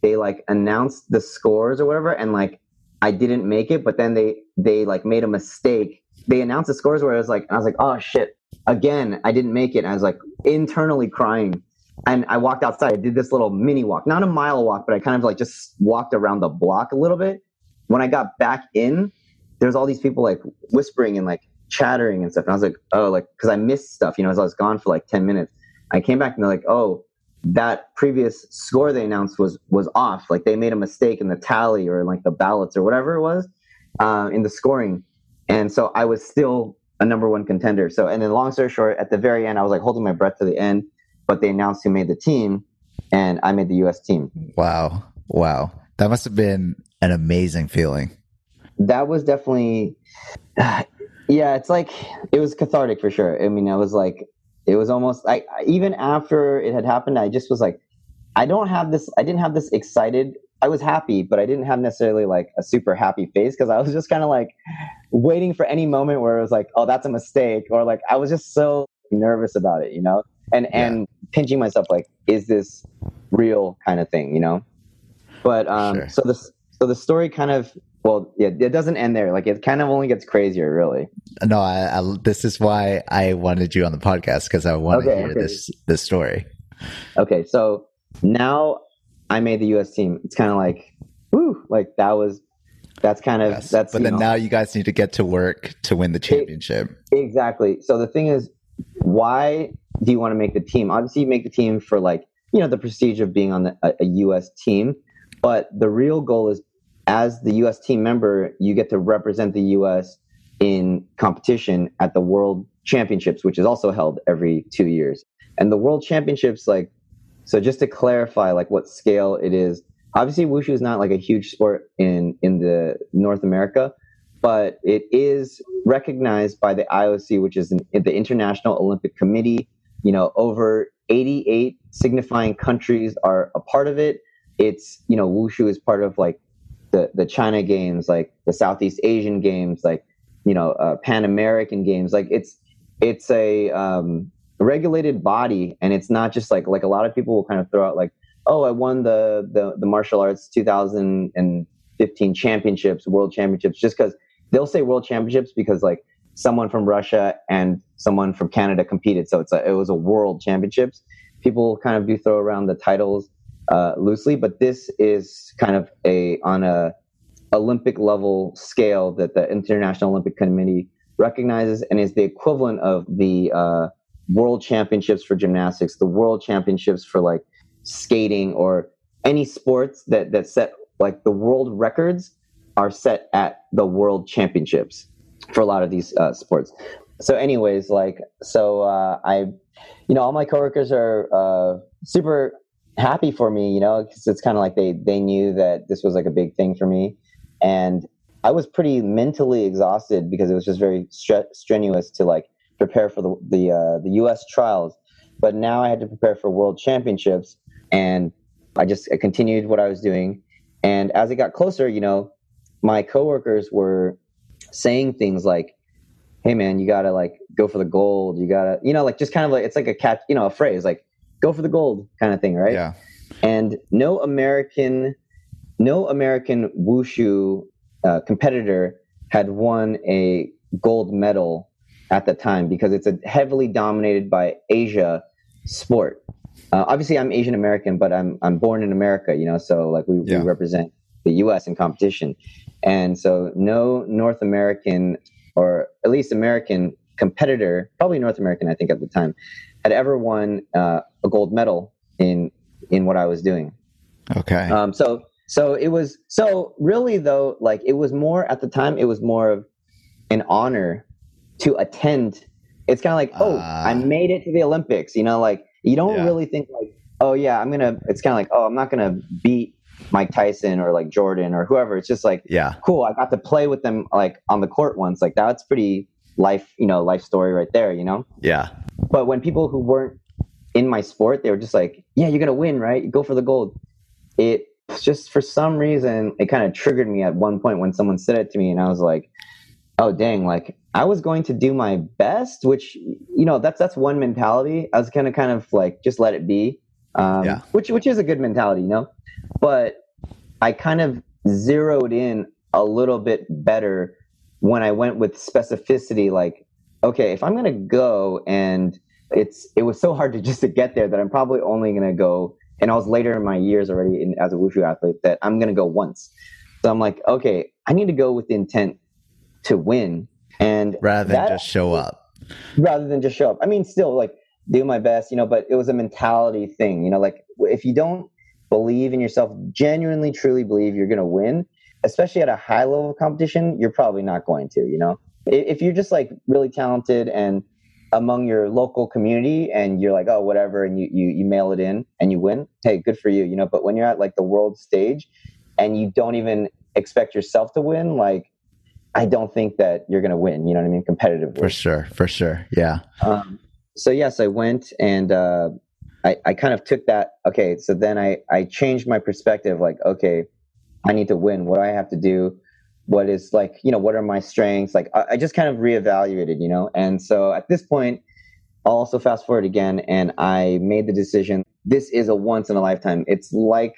they like announced the scores or whatever, and like I didn't make it, but then they they like made a mistake. They announced the scores where I was like, I was like, oh shit, again, I didn't make it. And I was like internally crying and I walked outside. I did this little mini walk, not a mile walk, but I kind of like just walked around the block a little bit. When I got back in, there's all these people like whispering and like chattering and stuff. And I was like, oh, like, cause I missed stuff, you know, as I was gone for like 10 minutes. I came back and they're like, oh, that previous score they announced was was off. Like they made a mistake in the tally or like the ballots or whatever it was uh, in the scoring. And so I was still a number one contender. So, and then long story short, at the very end, I was like holding my breath to the end but they announced who made the team, and I made the U.S. team. Wow, wow, that must have been an amazing feeling. That was definitely, yeah. It's like it was cathartic for sure. I mean, I was like, it was almost like even after it had happened, I just was like, I don't have this. I didn't have this excited. I was happy, but I didn't have necessarily like a super happy face because I was just kind of like waiting for any moment where it was like, oh, that's a mistake, or like I was just so nervous about it, you know, and Yeah. and pinching myself like, is this real kind of thing, you know? But um, Sure. so this so the story kind of well, yeah, it doesn't end there. Like it kind of only gets crazier, really. No, I, I, this is why I wanted you on the podcast because I want to Okay, hear okay. this this story. Okay, so now I made the U.S. team. It's kind of like, woo, like that was. That's kind of Yes. that's. but then know- now you guys need to get to work to win the championship. Exactly. So the thing is, why do you want to make the team? Obviously, you make the team for like you know the prestige of being on the, a, a U.S. team, but the real goal is, as the U.S. team member, you get to represent the U.S. in competition at the World Championships, which is also held every two years. And the World Championships, like, so just to clarify, like what scale it is. Obviously, wushu is not like a huge sport in in the North America, but it is recognized by the IOC, which is an, the International Olympic Committee. You know, over 88 signifying countries are a part of it. It's you know, wushu is part of like the the China Games, like the Southeast Asian Games, like you know, uh, Pan American Games. Like it's it's a um, regulated body, and it's not just like like a lot of people will kind of throw out like, oh, I won the the, the martial arts 2015 championships, world championships, just because they'll say world championships because like someone from Russia and someone from Canada competed, so it's a, it was a world championships. People kind of do throw around the titles uh, loosely, but this is kind of a on a Olympic level scale that the International Olympic Committee recognizes and is the equivalent of the uh, World Championships for gymnastics, the World Championships for like skating or any sports that that set like the world records are set at the World Championships for a lot of these uh, sports. So, anyways, like so, uh, I, you know, all my coworkers are uh, super happy for me, you know, because it's kind of like they they knew that this was like a big thing for me, and I was pretty mentally exhausted because it was just very stre- strenuous to like prepare for the the uh, the U.S. trials, but now I had to prepare for World Championships, and I just I continued what I was doing, and as it got closer, you know, my coworkers were saying things like, "Hey, man, you gotta like go for the gold. You gotta, you know, like just kind of like it's like a catch, you know, a phrase like go for the gold kind of thing, right?" Yeah. and no American, no American wushu uh, competitor had won a gold medal at the time because it's a heavily dominated by Asia sport. Uh, obviously, I'm Asian American, but I'm I'm born in America, you know, so like we, Yeah. we represent the U.S. in competition, and so no North American or at least American competitor, probably North American, I think at the time, had ever won uh, gold medal in in what I was doing. Okay. Um, so so it was so really though, like it was more at the time. It was more of an honor to attend. It's kind of like, oh, Ah. I made it to the Olympics. You know, like you don't Yeah. really think like, oh yeah, I'm gonna. It's kind of like, oh, I'm not gonna beat Mike Tyson or like Jordan or whoever. It's just like, yeah. cool. I got to play with them like on the court once. Like that's pretty life, you know, life story right there. You know. Yeah. But when people who weren't in my sport, they were just like, "Yeah, you're gonna win, right? Go for the gold." It just for some reason it kind of triggered me at one point when someone said it to me, and I was like, "Oh dang!" Like I was going to do my best, which you know that's that's one mentality. I was gonna kind of like just let it be, um, Yeah. which which is a good mentality, you know. But I kind of zeroed in a little bit better when I went with specificity, like okay, if I'm gonna go and it's it was so hard to just to get there that I'm probably only gonna go and I was later in my years already in, as a wushu athlete that I'm gonna go once. So I'm like, okay, I need to go with the intent to win and Rather than that- just show up. rather than just show up. I mean, still like do my best, you know, but it was a mentality thing, you know, like if you don't believe in yourself, genuinely, truly believe you're going to win, especially at a high level of competition, you're probably not going to, you know, if you're just like really talented and among your local community and you're like, oh, whatever, and you, you, you mail it in and you win, hey, good for you, you know, but when you're at like the world stage and you don't even expect yourself to win, like, I don't think that you're going to win, you know what I mean, competitively. For sure. For sure. Yeah. Um, so yes, I went and uh, I, I kind of took that. Okay, so then I I changed my perspective. Like, okay, I need to win. What do I have to do? What is like, you know, what are my strengths? Like, I, I just kind of reevaluated, you know. And so at this point, I'll also fast forward again, and I made the decision. This is a once in a lifetime. It's like,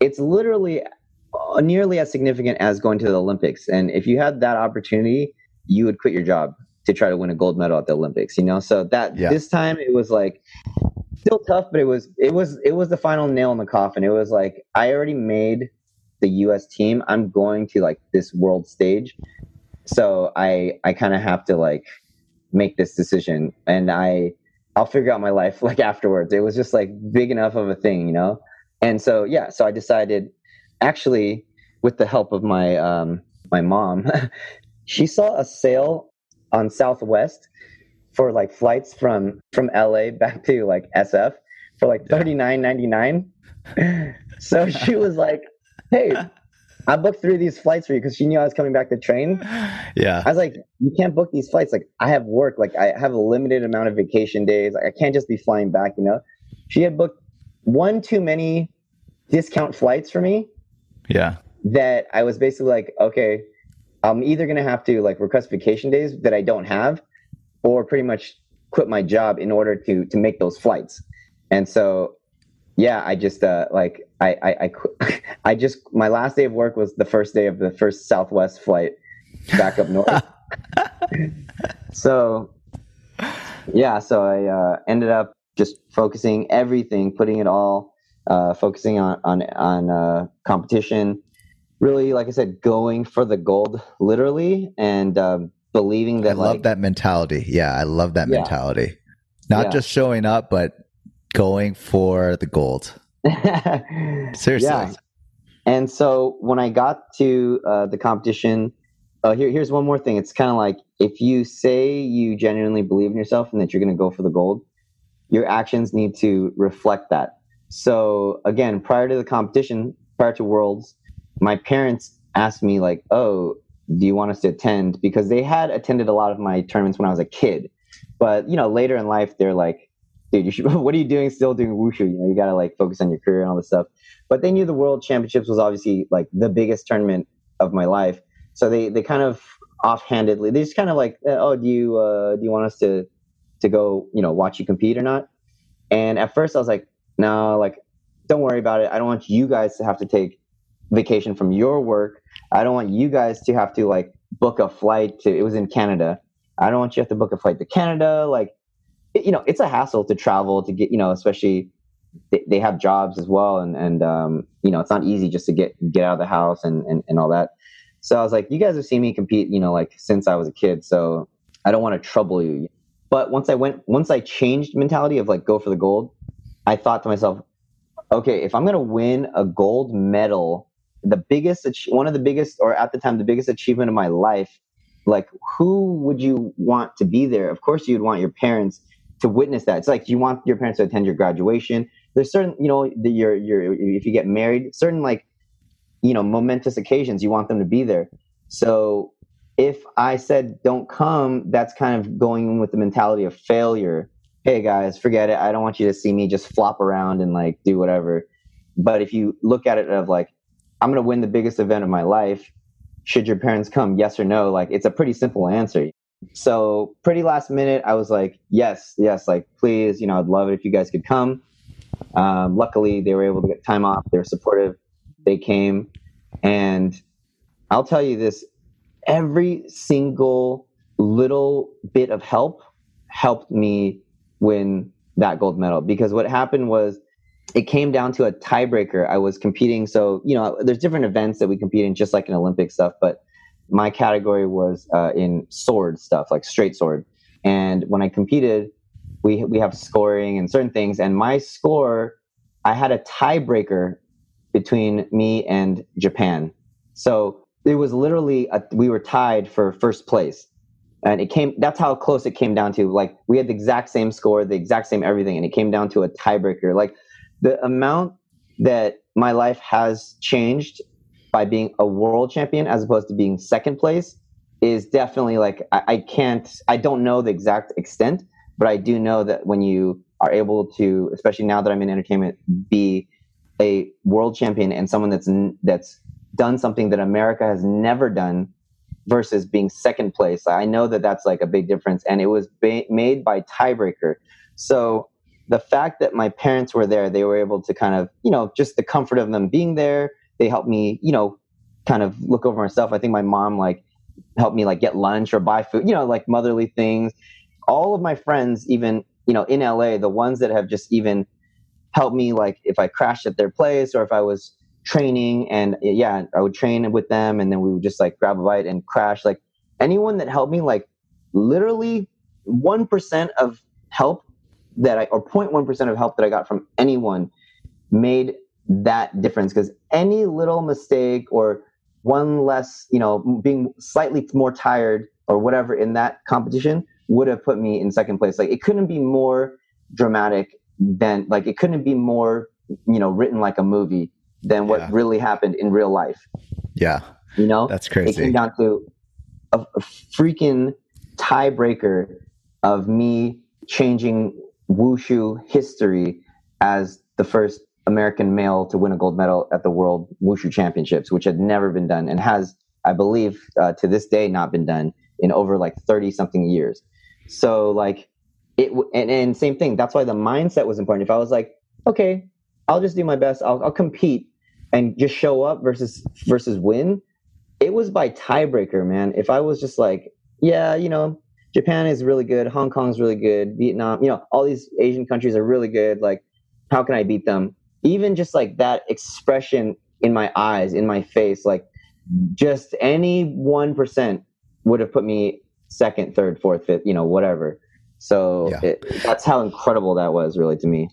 it's literally uh, nearly as significant as going to the Olympics. And if you had that opportunity, you would quit your job to try to win a gold medal at the Olympics. You know, so that Yeah. this time it was like still tough, but it was it was it was the final nail in the coffin. It was like I already made the U.S. team. I'm going to like this world stage, so I I kind of have to like make this decision, and I I'll figure out my life like afterwards. It was just like big enough of a thing, you know. And so yeah, so I decided actually with the help of my um my mom, she saw a sale on Southwest for like flights from from LA back to like SF for like thirty nine ninety nine. So she was like, "Hey, I booked three of these flights for you because she knew I was coming back to train." Yeah. I was like, "You can't book these flights. Like, I have work. Like, I have a limited amount of vacation days. Like, I can't just be flying back." You know, she had booked one too many discount flights for me Yeah. that I was basically like, okay, I'm either gonna have to like request vacation days that I don't have, or pretty much quit my job in order to to make those flights. And so, yeah, I just uh, like I I I, I just my last day of work was the first day of the first Southwest flight back up north. so, yeah, so I uh, ended up just focusing everything, putting it all, uh, focusing on on on uh, competition. Really, like I said, going for the gold, literally, and um, believing that. I love like, that mentality. Yeah, I love that Yeah. mentality. Not Yeah. just showing up, but going for the gold. Seriously. Yeah. And so when I got to uh, the competition, uh, here, here's one more thing. It's kind of like if you say you genuinely believe in yourself and that you're going to go for the gold, your actions need to reflect that. So again, prior to the competition, prior to Worlds, my parents asked me like, "Oh, do you want us to attend?" Because they had attended a lot of my tournaments when I was a kid, but you know, later in life, they're like, "Dude, you should, what are you doing? Still doing wushu? You know, you got to like focus on your career and all this stuff." But they knew the World Championships was obviously like the biggest tournament of my life, so they they kind of offhandedly they just kind of like, "Oh, do you uh, do you want us to to go, you know, watch you compete or not?" And at first, I was like, "No, like, don't worry about it. I don't want you guys to have to take vacation from your work. I don't want you guys to have to like book a flight to. It was in Canada. I don't want you to have to book a flight to Canada. Like, it- you know, it's a hassle to travel to get, you know, especially they, they have jobs as well, and and um, you know, it's not easy just to get get out of the house and and, and all that. So I was like, you guys have seen me compete, you know, like since I was a kid, so I don't want to trouble you. But once I went, once I changed mentality of like go for the gold, I thought to myself, okay, if I'm gonna win a gold medal, the biggest, one of the biggest, or at the time, the biggest achievement of my life, like who would you want to be there? Of course, you'd want your parents to witness that. It's like you want your parents to attend your graduation. There's certain, you know, the, your your if you get married, certain like, you know, momentous occasions, you want them to be there. So if I said don't come, that's kind of going in with the mentality of failure. Hey guys, forget it. I don't want you to see me just flop around and like do whatever. But if you look at it of like, I'm gonna win the biggest event of my life, should your parents come? Yes or no? Like it's a pretty simple answer. So pretty last minute, I was like, yes, yes, like please, you know, I'd love it if you guys could come. Um, luckily, they were able to get time off. They were supportive. They came, and I'll tell you this: every single little bit of help helped me win that gold medal. Because what happened was, it came down to a tiebreaker. I was competing, so you know, there's different events that we compete in, just like in Olympic stuff, but my category was uh, in sword stuff, like straight sword. And when I competed, we we have scoring and certain things, and my score, I had a tiebreaker between me and Japan. So it was literally a, we were tied for first place, and it came. That's how close it came down to. Like we had the exact same score, the exact same everything, and it came down to a tiebreaker. Like the amount that my life has changed by being a world champion as opposed to being second place is definitely like I, I can't I don't know the exact extent, but I do know that when you are able to, especially now that I'm in entertainment, be a world champion and someone that's that's done something that America has never done versus being second place. I know that that's like a big difference, and it was ba- made by tiebreaker. So the fact that my parents were there, they were able to kind of, you know, just the comfort of them being there. They helped me, you know, kind of look over myself. I think my mom like helped me like get lunch or buy food, you know, like motherly things. All of my friends, even you know, in LA, the ones that have just even helped me, like if I crashed at their place or if I was training and yeah, I would train with them and then we would just like grab a bite and crash. Like anyone that helped me, like literally 1% of help that I, or 0.1% of help that I got from anyone made that difference because any little mistake or one less, you know, being slightly more tired or whatever in that competition would have put me in second place. Like it couldn't be more dramatic than like it couldn't be more, you know, written like a movie than what yeah. really happened in real life. Yeah. You know? That's crazy. It came down to a, a freaking tiebreaker of me changing wushu history as the first American male to win a gold medal at the World Wushu Championships, which had never been done and has, I believe, uh, to this day not been done in over like 30 something years. So, like, it, and, and same thing. That's why the mindset was important. If I was like, okay, I'll just do my best, I'll, I'll compete and just show up versus versus win, it was by tiebreaker, man. If I was just like, yeah, you know, Japan is really good, Hong Kong's really good, Vietnam, you know, all these Asian countries are really good. Like, how can I beat them? Even just like that expression in my eyes, in my face, like just any 1% would have put me second, third, fourth, fifth, you know, whatever. So yeah. it, that's how incredible that was really to me.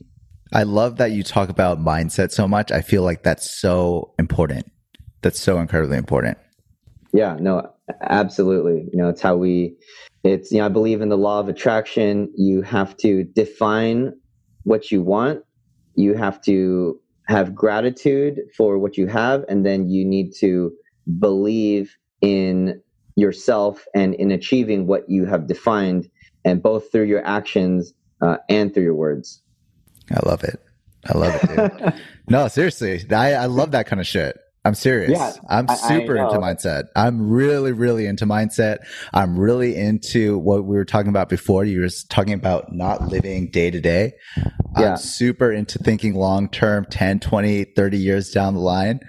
I love that you talk about mindset so much. I feel like that's so important. That's so incredibly important. Yeah, no, absolutely. You know, it's how we, it's, you know, I believe in the law of attraction. You have to define what you want you have to have gratitude for what you have and then you need to believe in yourself and in achieving what you have defined and both through your actions uh, and through your words. I love it. I love it dude. No seriously I, I love that kind of shit I'm serious. Yeah, I'm super I, I into mindset. I'm really, really into mindset. I'm really into what we were talking about before. You were talking about not living day to day. I'm super into thinking long term, 10, 20, 30 years down the line.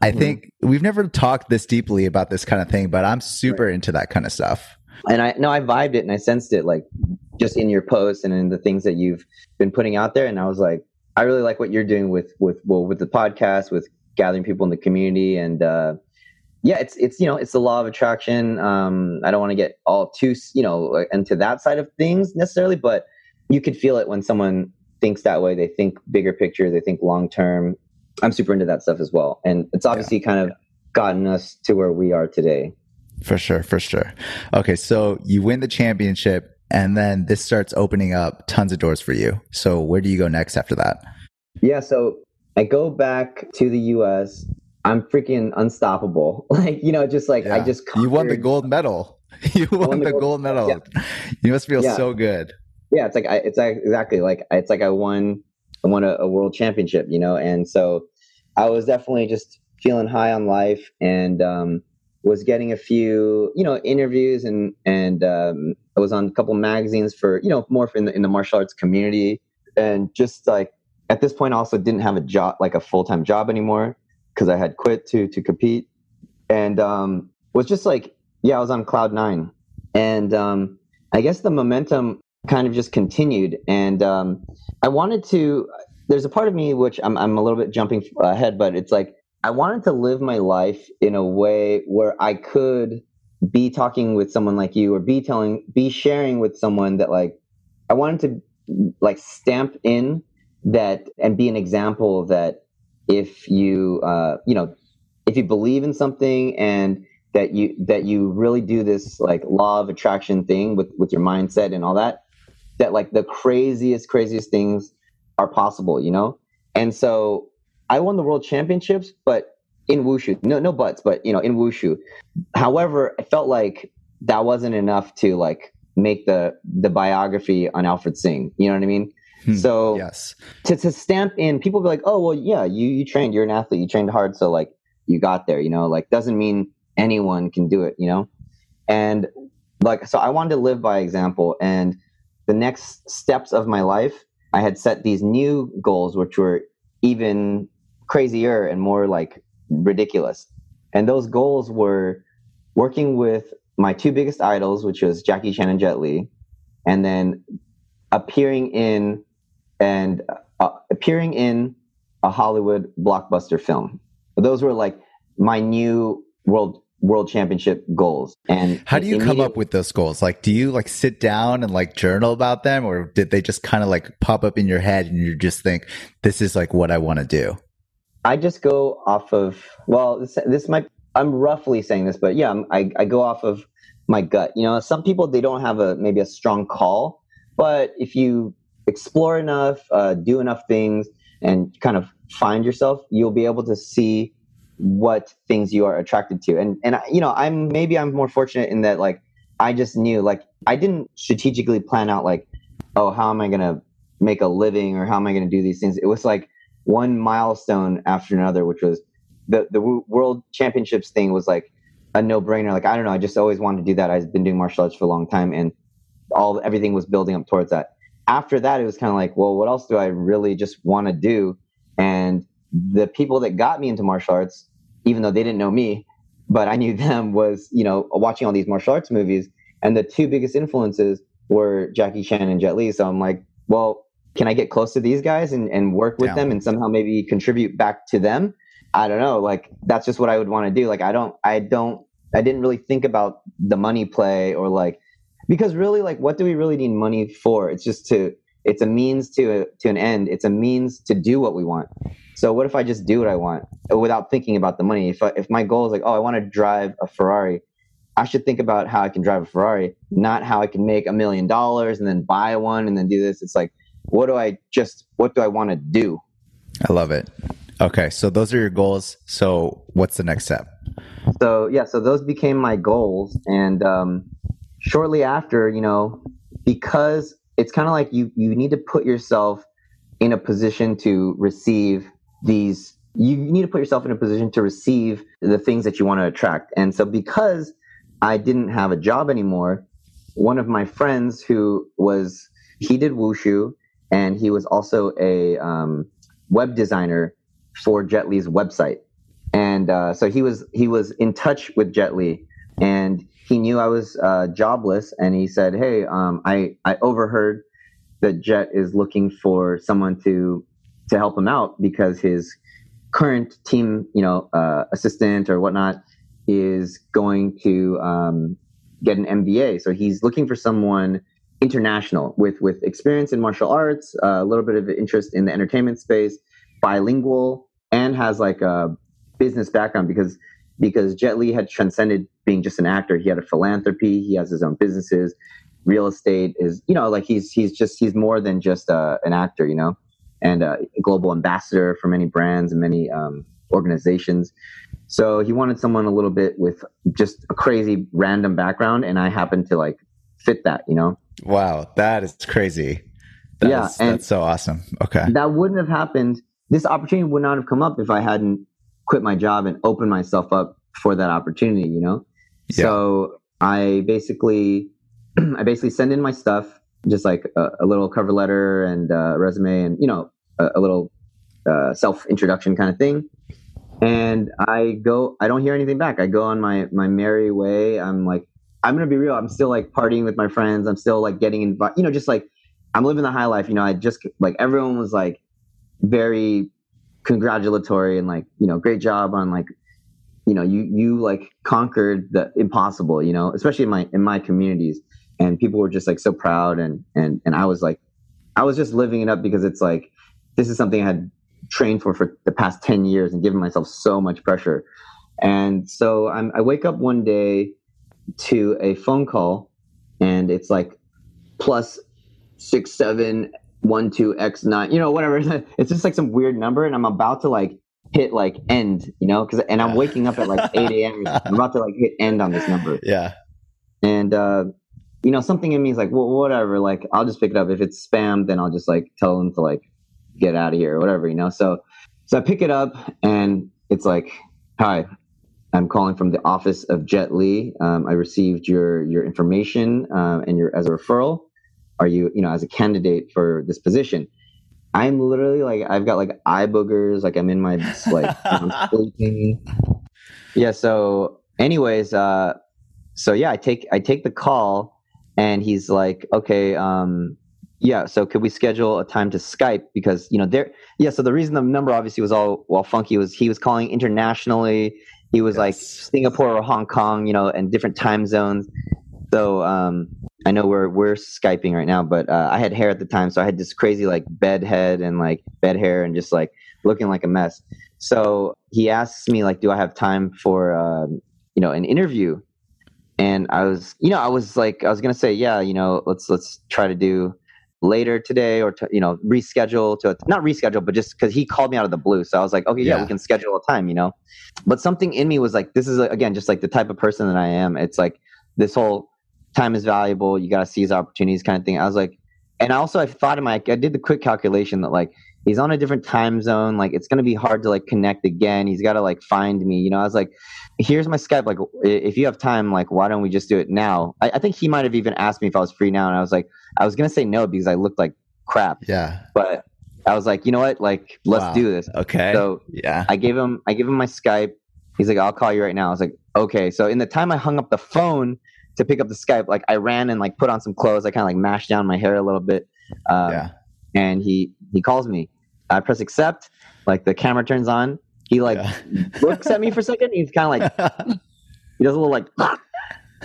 I mm-hmm. think we've never talked this deeply about this kind of thing, but I'm super right. into that kind of stuff. And I know I vibed it and I sensed it like just in your posts and in the things that you've been putting out there. And I was like, I really like what you're doing with, with, well, with the podcast, with gathering people in the community and uh, yeah it's it's you know it's the law of attraction. Um, i don't want to get all too you know into that side of things necessarily but you could feel it when someone thinks that way. They think bigger picture. They think long term. I'm super into that stuff as well. And it's obviously yeah. kind of gotten us to where we are today. For sure for sure. Okay so you win the championship and then this starts opening up tons of doors for you. So where do you go next after that? Yeah so I go back to the US. I'm freaking unstoppable. Like, you know, just like yeah. I just conquered. You won the gold medal. You won, won the, the, gold, gold medal. Yeah. You must feel yeah. so good. Yeah, it's like I, it's like, exactly like it's like I won I won a, a world championship, you know, and so I was definitely just feeling high on life and um, was getting a few, you know, interviews and and um, I was on a couple magazines for, you know, more in the in the martial arts community and just like at this point I also didn't have a job like a full-time job anymore because I had quit to to compete. And um was just like yeah I was on cloud 9 and um I guess the momentum kind of just continued. And um I wanted to there's a part of me which I'm I'm a little bit jumping ahead but it's like I wanted to live my life in a way where I could be talking with someone like you or be telling be sharing with someone that like I wanted to like stamp in that and be an example that if you uh, you know if you believe in something and that you that you really do this like law of attraction thing with with your mindset and all that that like the craziest craziest things are possible you know and so i won the world championships but in wushu no no buts but you know in wushu however i felt like that wasn't enough to like make the the biography on alfred hsing you know what i mean. Hmm. So yes, to, to stamp in, people be like, oh, well, yeah, you, you trained, you're an athlete, you trained hard. So like you got there, you know, like doesn't mean anyone can do it, you know? And like, so I wanted to live by example. And the next steps of my life, I had set these new goals, which were even crazier and more like ridiculous. And those goals were working with my two biggest idols, which was Jackie Chan and Jet Li, and then appearing in and uh, appearing in a Hollywood blockbuster film. Those were like my new world world championship goals. And how do you come up with those goals? Like, do you like sit down and like journal about them, or did they just kind of like pop up in your head and you just think this is like what I want to do? I just go off of well, this, this might I'm roughly saying this, but yeah, I, I go off of my gut. You know, some people they don't have a maybe a strong call, but if you explore enough, uh, do enough things, and kind of find yourself, you'll be able to see what things you are attracted to. And and you know, I'm maybe I'm more fortunate in that like I just knew like I didn't strategically plan out like, oh, how am I gonna make a living or how am I gonna do these things? It was like one milestone after another, which was the the world championships thing was like a no brainer. Like I don't know, I just always wanted to do that. I've been doing martial arts for a long time, and all everything was building up towards that. After that, it was kind of like, well, what else do I really just want to do? And the people that got me into martial arts, even though they didn't know me, but I knew them, was you know watching all these martial arts movies, and the two biggest influences were Jackie Chan and Jet Li. So I'm like, well, can I get close to these guys and, and work with yeah. them and somehow maybe contribute back to them? I don't know. Like that's just what I would want to do. Like I don't, I don't, I didn't really think about the money play or like, because really, like, what do we really need money for? It's just to, it's a means to a, to an end. It's a means to do what we want. So what if I just do what I want without thinking about the money? If I, if my goal is like, oh, I want to drive a Ferrari, I should think about how I can drive a Ferrari, not how I can make a million dollars and then buy one and then do this. It's like, what do I just, what do I want to do? I love it. Okay, so those are your goals. So what's the next step? So yeah, so those became my goals, and um, shortly after, you know, because it's kind of like you you need to put yourself in a position to receive these. You need to put yourself in a position to receive the things that you want to attract. And so because I didn't have a job anymore, one of my friends who was he did wushu and he was also a um, web designer for Jet Li's website. And uh, so he was he was in touch with Jet Li, and he knew I was uh, jobless, and he said, "Hey, um, I I overheard that Jet is looking for someone to to help him out because his current team, you know, uh, assistant or whatnot, is going to um, get an MBA. So he's looking for someone international with with experience in martial arts, uh, a little bit of interest in the entertainment space, bilingual, and has like a business background because because Jet Li had transcended being just an actor. He had a philanthropy. He has his own businesses. Real estate is you know like he's he's just he's more than just uh, an actor, you know, and a global ambassador for many brands and many um, organizations. So he wanted someone a little bit with just a crazy random background, and I happened to like fit that, you know. Wow, that is crazy. That yeah, is, that's so awesome. Okay, that wouldn't have happened this opportunity would not have come up if I hadn't quit my job and open myself up for that opportunity, you know? Yeah. So I basically, I basically send in my stuff, just like a, a little cover letter and a resume and, you know, a, a little uh, self introduction kind of thing. And I go, I don't hear anything back. I go on my, my merry way. I'm like, I'm going to be real. I'm still like partying with my friends. I'm still like getting invited, you know, just like I'm living the high life. You know, I just like everyone was like, very congratulatory and like you know great job on like you know you you like conquered the impossible you know especially in my in my communities. And people were just like so proud and and and i was like i was just living it up because it's like this is something i had trained for for the past 10 years and given myself so much pressure. And so I'm, i wake up one day to a phone call and it's like plus six seven one two x nine, you know, whatever. It's just like some weird number, and I'm about to like hit like end, you know, because and I'm waking up at like eight a.m. I'm about to like hit end on this number. Yeah. And uh, you know, something in me is like, well, whatever. Like, I'll just pick it up. If it's spam, then I'll just like tell them to like get out of here or whatever, you know. So, so I pick it up and it's like, hi, I'm calling from the office of Jet Li. Um, I received your your information uh, and your as a referral. Are you you know as a candidate for this position? I'm literally like I've got like eye boogers. Like I'm in my like I'm sleeping. Yeah. So, anyways, uh, so yeah, I take I take the call, and he's like, okay, um, yeah. So could we schedule a time to Skype because you know there. Yeah. So the reason the number obviously was all well funky was he was calling internationally he was yes. like Singapore or Hong Kong, you know, and different time zones. So um, I know we're we're skyping right now, but uh, I had hair at the time, so I had this crazy like bed head and like bed hair and just like looking like a mess. So he asks me like, "Do I have time for uh, you know an interview?" And I was, you know, I was like, I was gonna say, yeah, you know, let's let's try to do later today or to, you know reschedule to not reschedule but just because he called me out of the blue so i was like okay yeah. yeah. we can schedule a time you know but something in me was like this is again just like the type of person that i am it's like this whole time is valuable you got to seize opportunities kind of thing i was like and also i thought in my i did the quick calculation that like he's on a different time zone like it's going to be hard to like connect again he's got to like find me you know i was like here's my skype like if you have time like why don't we just do it now I, I think he might have even asked me if i was free now and i was like I was gonna say no because I looked like crap. Yeah. But I was like, you know what? Like, let's wow. do this. Okay. So yeah, I gave him I gave him my Skype. He's like, I'll call you right now. I was like, okay. So in the time I hung up the phone to pick up the Skype, like I ran and like put on some clothes. I kind of like mashed down my hair a little bit. Um, yeah. And he he calls me. I press accept. Like the camera turns on. He like yeah. looks at me for a second. He's kind of like he does a little like,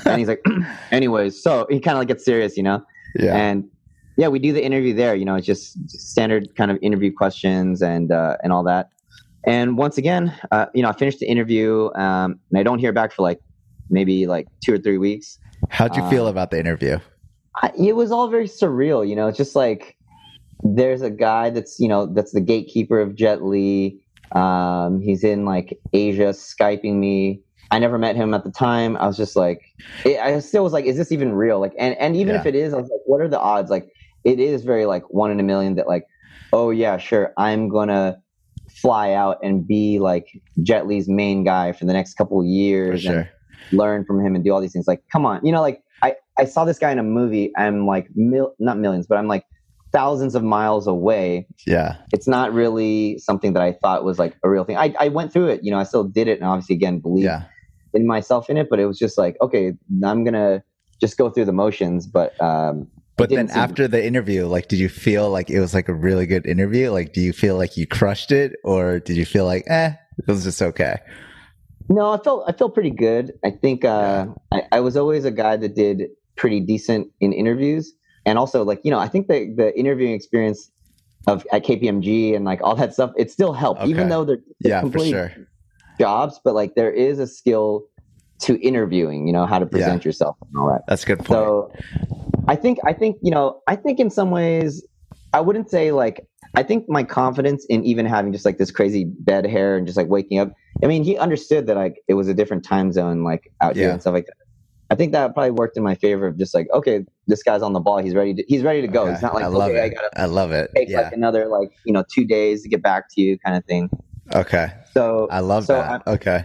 and he's like, anyways. So he kind of like gets serious, you know. Yeah. And yeah, we do the interview there. You know, it's just standard kind of interview questions and uh, and all that. And once again, uh, you know, I finished the interview, um, and I don't hear back for like maybe like two or three weeks. How'd you feel um, about the interview? I, it was all very surreal. You know, it's just like there's a guy that's you know that's the gatekeeper of Jet Li. Um, he's in like Asia, skyping me. I never met him at the time. I was just like, it, I still was like, is this even real? Like, and and even yeah. if it is, I was like, what are the odds? Like, it is very like one in a million that like, oh yeah, sure, I'm gonna fly out and be like Jet Li's main guy for the next couple of years sure. and learn from him and do all these things. Like, come on, you know, like I I saw this guy in a movie. I'm like mil- not millions, but I'm like thousands of miles away. Yeah. It's not really something that I thought was like a real thing. I, I went through it, you know, I still did it and obviously again believe yeah in myself in it, but it was just like, okay, I'm gonna just go through the motions. But um, but then after the interview, like, did you feel like it was like a really good interview? Like, do you feel like you crushed it, or did you feel like, eh, it was just okay? No, I felt I felt pretty good. I think uh, I, I was always a guy that did pretty decent in interviews, and also like you know, I think the the interviewing experience of at KPMG and like all that stuff, it still helped, okay. even though they're, they're yeah, for sure jobs, but like there is a skill to interviewing, you know, how to present yeah. yourself and all that. That's good point. So I think I think, you know, I think in some ways I wouldn't say like I think my confidence in even having just like this crazy bed hair and just like waking up. I mean, he understood that like it was a different time zone like out yeah. here and stuff like that. I think that probably worked in my favor of just like, okay, this guy's on the ball. He's ready to he's ready to go. Okay. It's not like I love okay, it. I gotta I love it. Take yeah. like another like, you know, two days to get back to you kind of thing. Okay. So I love so that. I'm, okay.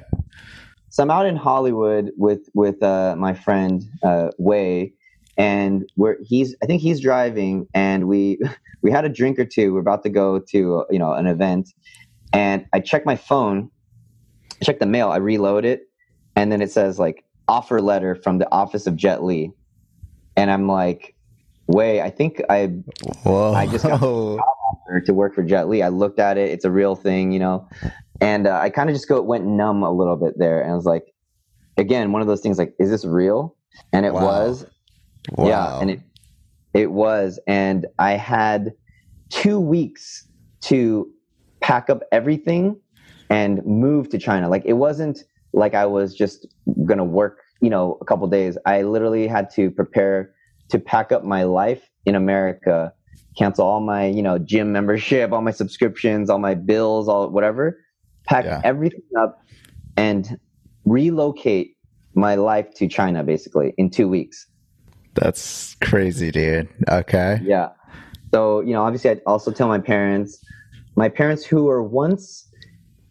So I'm out in Hollywood with with uh, my friend uh, Wei, and we're he's I think he's driving, and we we had a drink or two. We're about to go to you know an event, and I check my phone, check the mail, I reload it, and then it says like offer letter from the office of Jet Li, and I'm like, Wei, I think I Whoa. I just got offer to work for Jet Li. I looked at it; it's a real thing, you know. And uh, I kind of just go went numb a little bit there, and I was like, again, one of those things like, is this real? And it wow. was, wow. yeah, and it it was, and I had two weeks to pack up everything and move to China. Like it wasn't like I was just gonna work, you know, a couple days. I literally had to prepare to pack up my life in America cancel all my, you know, gym membership, all my subscriptions, all my bills, all whatever, pack yeah. everything up and relocate my life to China basically in two weeks. That's crazy, dude. Okay. Yeah. So, you know, obviously I also tell my parents, my parents who were once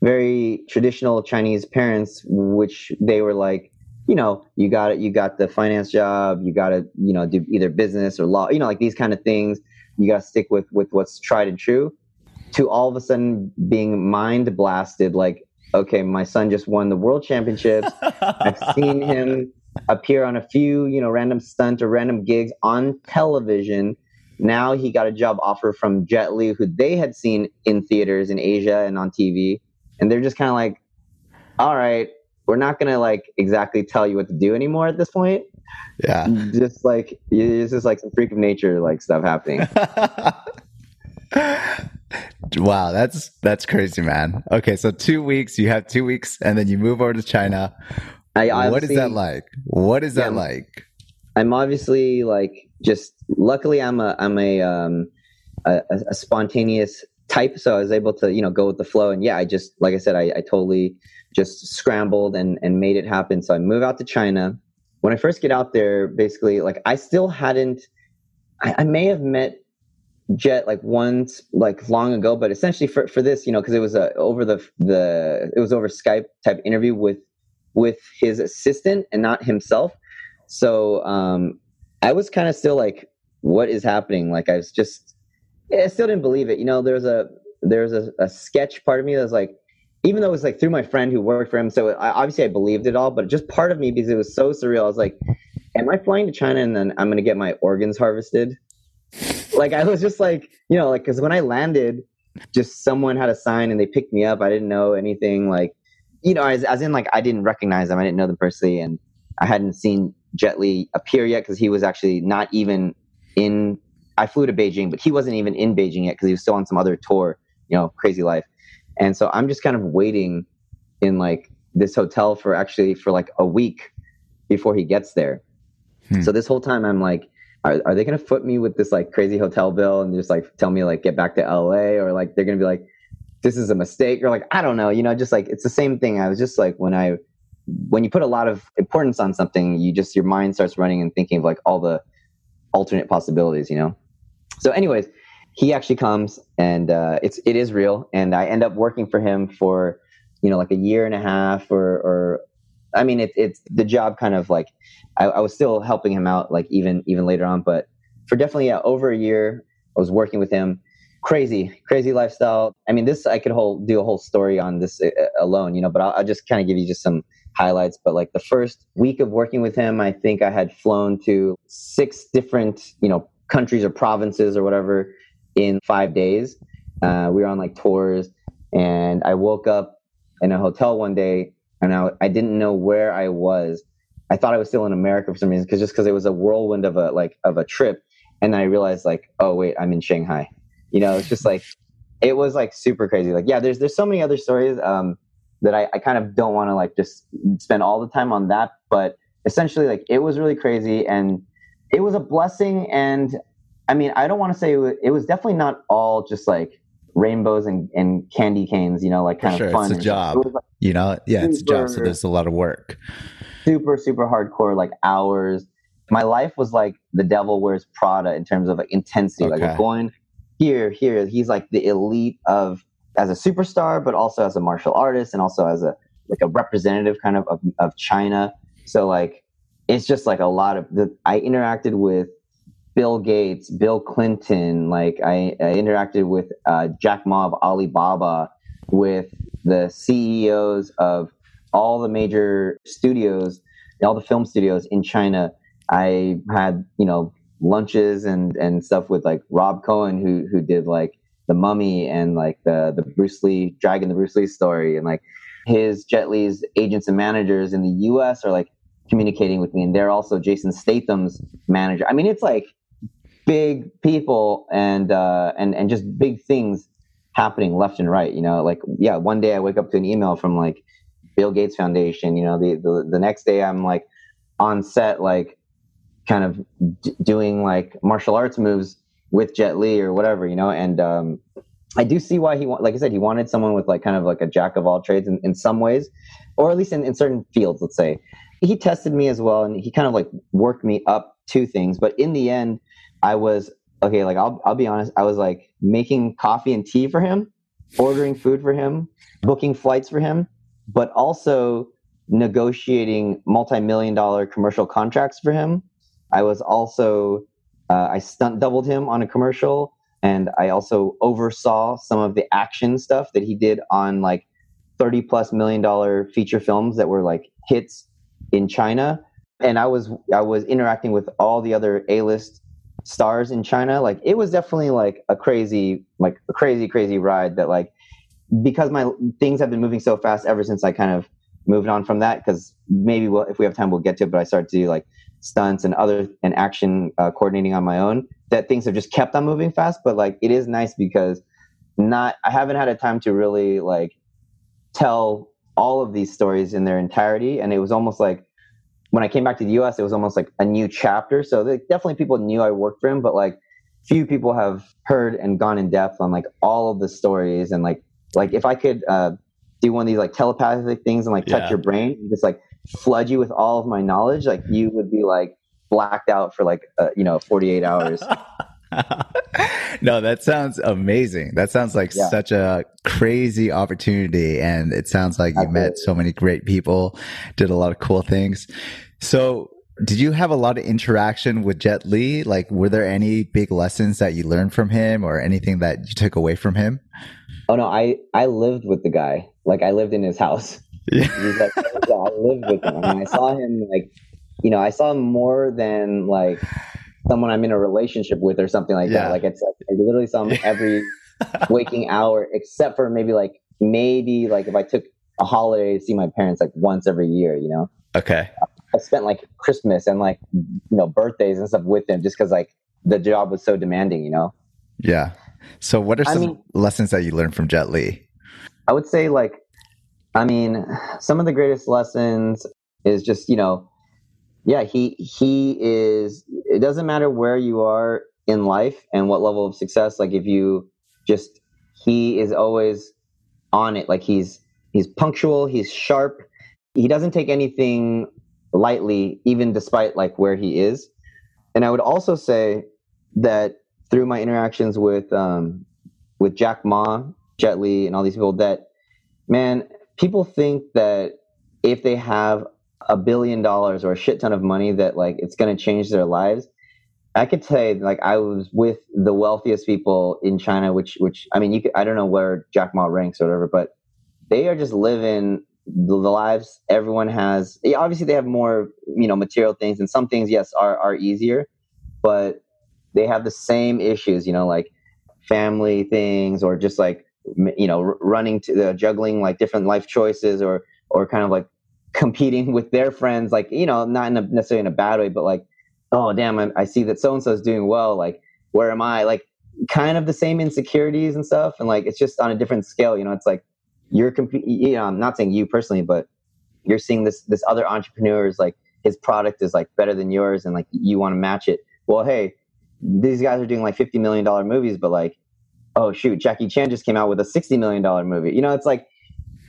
very traditional Chinese parents, which they were like, you know, you got it, you got the finance job, you got to, you know, do either business or law, you know, like these kind of things. You got to stick with with what's tried and true. To all of a sudden being mind blasted, like, okay, my son just won the world championships. I've seen him appear on a few, you know, random stunt or random gigs on television. Now he got a job offer from Jet Li, who they had seen in theaters in Asia and on TV, and they're just kind of like, "All right, we're not gonna like exactly tell you what to do anymore at this point." Yeah, just like it's just like some freak of nature like stuff happening. wow, that's that's crazy, man. Okay, so two weeks, you have two weeks, and then you move over to China. I what is that like? What is that like? I'm obviously like just luckily I'm a I'm a um a, a, spontaneous type, so I was able to you know go with the flow. And yeah, I just like I said, I, I totally just scrambled and and made it happen. So I move out to China. When I first get out there, basically like I still hadn't. I, I may have met Jet like once like long ago, but essentially for for this, you know, because it was a over the the it was over Skype type interview with with his assistant and not himself. So um, I was kind of still like, what is happening? Like I was just, I still didn't believe it. You know, there's a there's a, a sketch part of me that was like, even though it was like through my friend who worked for him. So I, obviously I believed it all, but just part of me because it was so surreal. I was like, am I flying to China and then I'm going to get my organs harvested? like I was just like, you know, like because when I landed, just someone had a sign and they picked me up. I didn't know anything. Like you know, as, as in like I didn't recognize them. I didn't know them personally, and I hadn't seen Jet Li appear yet because he was actually not even in. I flew to Beijing, but he wasn't even in Beijing yet because he was still on some other tour. You know, crazy life. And so I'm just kind of waiting in like this hotel for actually for like a week before he gets there. Hmm. So this whole time I'm like, are, are they going to foot me with this like crazy hotel bill and just like tell me like get back to LA or like they're going to be like, this is a mistake or like i don't know you know just like it's the same thing i was just like when i when you put a lot of importance on something you just your mind starts running and thinking of like all the alternate possibilities you know so anyways he actually comes and uh, it's it is real and i end up working for him for you know like a year and a half or or i mean it, it's the job kind of like I, I was still helping him out like even even later on but for definitely yeah over a year i was working with him crazy, crazy lifestyle. I mean, this I could whole do a whole story on this uh, alone, you know. But I'll, I'll just kind of give you just some highlights. But like the first week of working with him, I think I had flown to six different, you know, countries or provinces or whatever in five days. Uh, we were on like tours, and I woke up in a hotel one day, and I, I didn't know where I was. I thought I was still in America for some reason, because just because it was a whirlwind of a like of a trip, and I realized like, oh wait, I'm in Shanghai you know, it's just like it was like super crazy. Like, yeah, there's there's so many other stories um, that I, I kind of don't want to like just spend all the time on that. But essentially, like it was really crazy and it was a blessing. And I mean, I don't want to say it was, it was, definitely not all just like rainbows and, and candy canes, you know, like kind sure, of fun. It's a job, it like you know, yeah, super, it's a job. So there's a lot of work. Super, super hardcore, like hours. My life was like the devil wears Prada in terms of like intensity. Okay. Like going here, here, he's like the elite of as a superstar, but also as a martial artist and also as a like a representative kind of of, of China. So like it's just like a lot of the I interacted with Bill Gates, Bill Clinton, like I, I interacted with uh, Jack Ma of Alibaba, with the CEOs of all the major studios, all the film studios in China. I had, you know, lunches and and stuff with like Rob Cohen who who did like the Mummy and like the the Bruce Lee Dragon the Bruce Lee story and like his Jet Li's agents and managers in the U.S. are like communicating with me and they're also Jason Statham's manager. I mean, it's like big people and uh, and and just big things happening left and right. You know, like yeah, one day I wake up to an email from like Bill Gates Foundation. You know, the the, the next day I'm like on set like kind of d- doing like martial arts moves with Jet Li or whatever, you know. And um, I do see why he, like I said, he wanted someone with like kind of like a jack of all trades in, in some ways, or at least in, in certain fields. Let's say he tested me as well, and he kind of like worked me up two things. But in the end, I was okay. Like I'll I'll be honest. I was like making coffee and tea for him, ordering food for him, booking flights for him, but also negotiating multi-million dollar commercial contracts for him. I was also uh, I stunt doubled him on a commercial, and I also oversaw some of the action stuff that he did on like thirty plus million dollar feature films that were like hits in China. And I was I was interacting with all the other A list stars in China. Like it was definitely like a crazy like a crazy crazy ride that like because my things have been moving so fast ever since I kind of moved on from that because maybe we'll, if we have time we'll get to it but i started to do like stunts and other and action uh, coordinating on my own that things have just kept on moving fast but like it is nice because not i haven't had a time to really like tell all of these stories in their entirety and it was almost like when i came back to the us it was almost like a new chapter so definitely people knew i worked for him but like few people have heard and gone in depth on like all of the stories and like like if i could uh, do one of these like telepathic things and like touch yeah. your brain and just like flood you with all of my knowledge, like you would be like blacked out for like uh, you know 48 hours. no, that sounds amazing. That sounds like yeah. such a crazy opportunity. And it sounds like you Absolutely. met so many great people, did a lot of cool things. So, did you have a lot of interaction with Jet Li? Like, were there any big lessons that you learned from him or anything that you took away from him? Oh, no, I, I lived with the guy. Like I lived in his house. Yeah. Like, yeah, I lived with him. I mean, I saw him like, you know, I saw him more than like someone I'm in a relationship with or something like yeah. that. Like it's, like, I literally saw him every waking hour, except for maybe like maybe like if I took a holiday to see my parents like once every year, you know. Okay. I spent like Christmas and like you know birthdays and stuff with him just because like the job was so demanding, you know. Yeah. So, what are some I mean, lessons that you learned from Jet Li? I would say like, I mean, some of the greatest lessons is just you know, yeah, he he is. It doesn't matter where you are in life and what level of success. Like if you just he is always on it. Like he's he's punctual. He's sharp. He doesn't take anything lightly, even despite like where he is. And I would also say that through my interactions with um, with Jack Ma Jet Li and all these people that, man, people think that if they have a billion dollars or a shit ton of money that like it's going to change their lives. I could say like I was with the wealthiest people in China, which which I mean you could, I don't know where Jack Ma ranks or whatever, but they are just living the lives everyone has. Obviously, they have more you know material things, and some things yes are are easier, but they have the same issues. You know, like family things or just like you know running to the juggling like different life choices or or kind of like competing with their friends like you know not in a, necessarily in a bad way but like oh damn I, I see that so and so is doing well like where am i like kind of the same insecurities and stuff and like it's just on a different scale you know it's like you're competing you know i'm not saying you personally but you're seeing this this other entrepreneurs like his product is like better than yours and like you want to match it well hey these guys are doing like 50 million dollar movies but like oh shoot, Jackie Chan just came out with a sixty million dollar movie. You know, it's like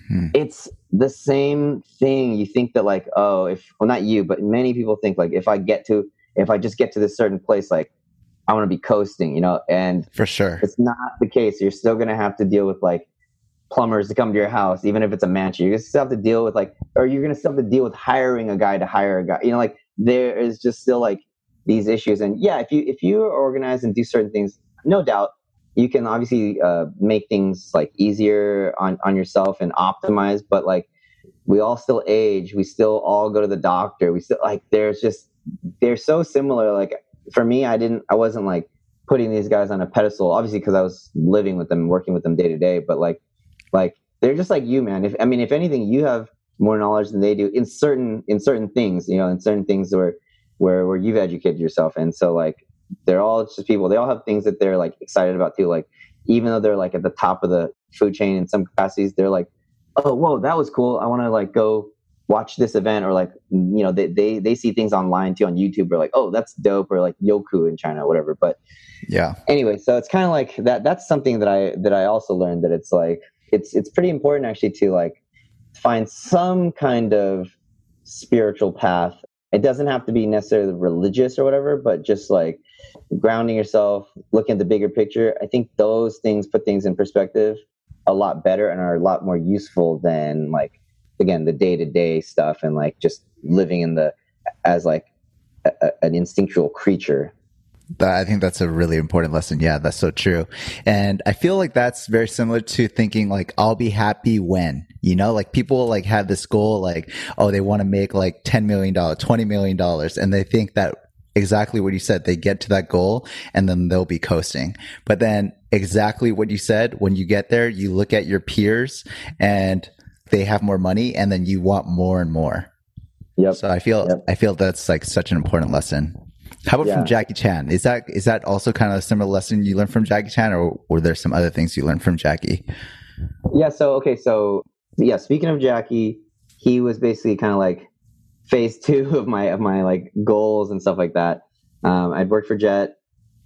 hmm. it's the same thing. You think that like, oh, if well, not you, but many people think like, if I get to, if I just get to this certain place, like I want to be coasting, you know, and for sure, it's not the case. You're still going to have to deal with like plumbers to come to your house, even if it's a mansion. You're gonna still have to deal with like, or you're to still have to deal with hiring a guy to hire a guy. You know, like there is just still like these issues. And yeah, if you if you are organized and do certain things, no doubt you can obviously uh, make things like easier on, on yourself and optimize but like we all still age we still all go to the doctor we still like there's just they're so similar like for me i didn't i wasn't like putting these guys on a pedestal obviously because i was living with them working with them day to day but like like they're just like you man if i mean if anything you have more knowledge than they do in certain in certain things you know in certain things where where where you've educated yourself and so like they're all just people. They all have things that they're like excited about too. Like even though they're like at the top of the food chain in some capacities, they're like, oh, whoa, that was cool. I want to like go watch this event or like you know they, they they see things online too on youtube or like oh that's dope or like Youku in china or whatever but yeah anyway so it's kind of like that that's something that i that i also learned that it's like it's it's pretty important actually to like find some kind of spiritual path it doesn't have to be necessarily religious or whatever, but just like grounding yourself, looking at the bigger picture. I think those things put things in perspective a lot better and are a lot more useful than like again the day to day stuff and like just living in the as like a, an instinctual creature I think that's a really important lesson. Yeah, that's so true. And I feel like that's very similar to thinking like, I'll be happy when, you know, like people like have this goal, like, oh, they want to make like $10 million, $20 million. And they think that exactly what you said, they get to that goal and then they'll be coasting. But then exactly what you said, when you get there, you look at your peers and they have more money and then you want more and more. Yep. So I feel, yep. I feel that's like such an important lesson. How about yeah. from Jackie Chan? Is that is that also kind of a similar lesson you learned from Jackie Chan, or were there some other things you learned from Jackie? Yeah. So okay. So yeah. Speaking of Jackie, he was basically kind of like phase two of my of my like goals and stuff like that. Um, I'd worked for Jet.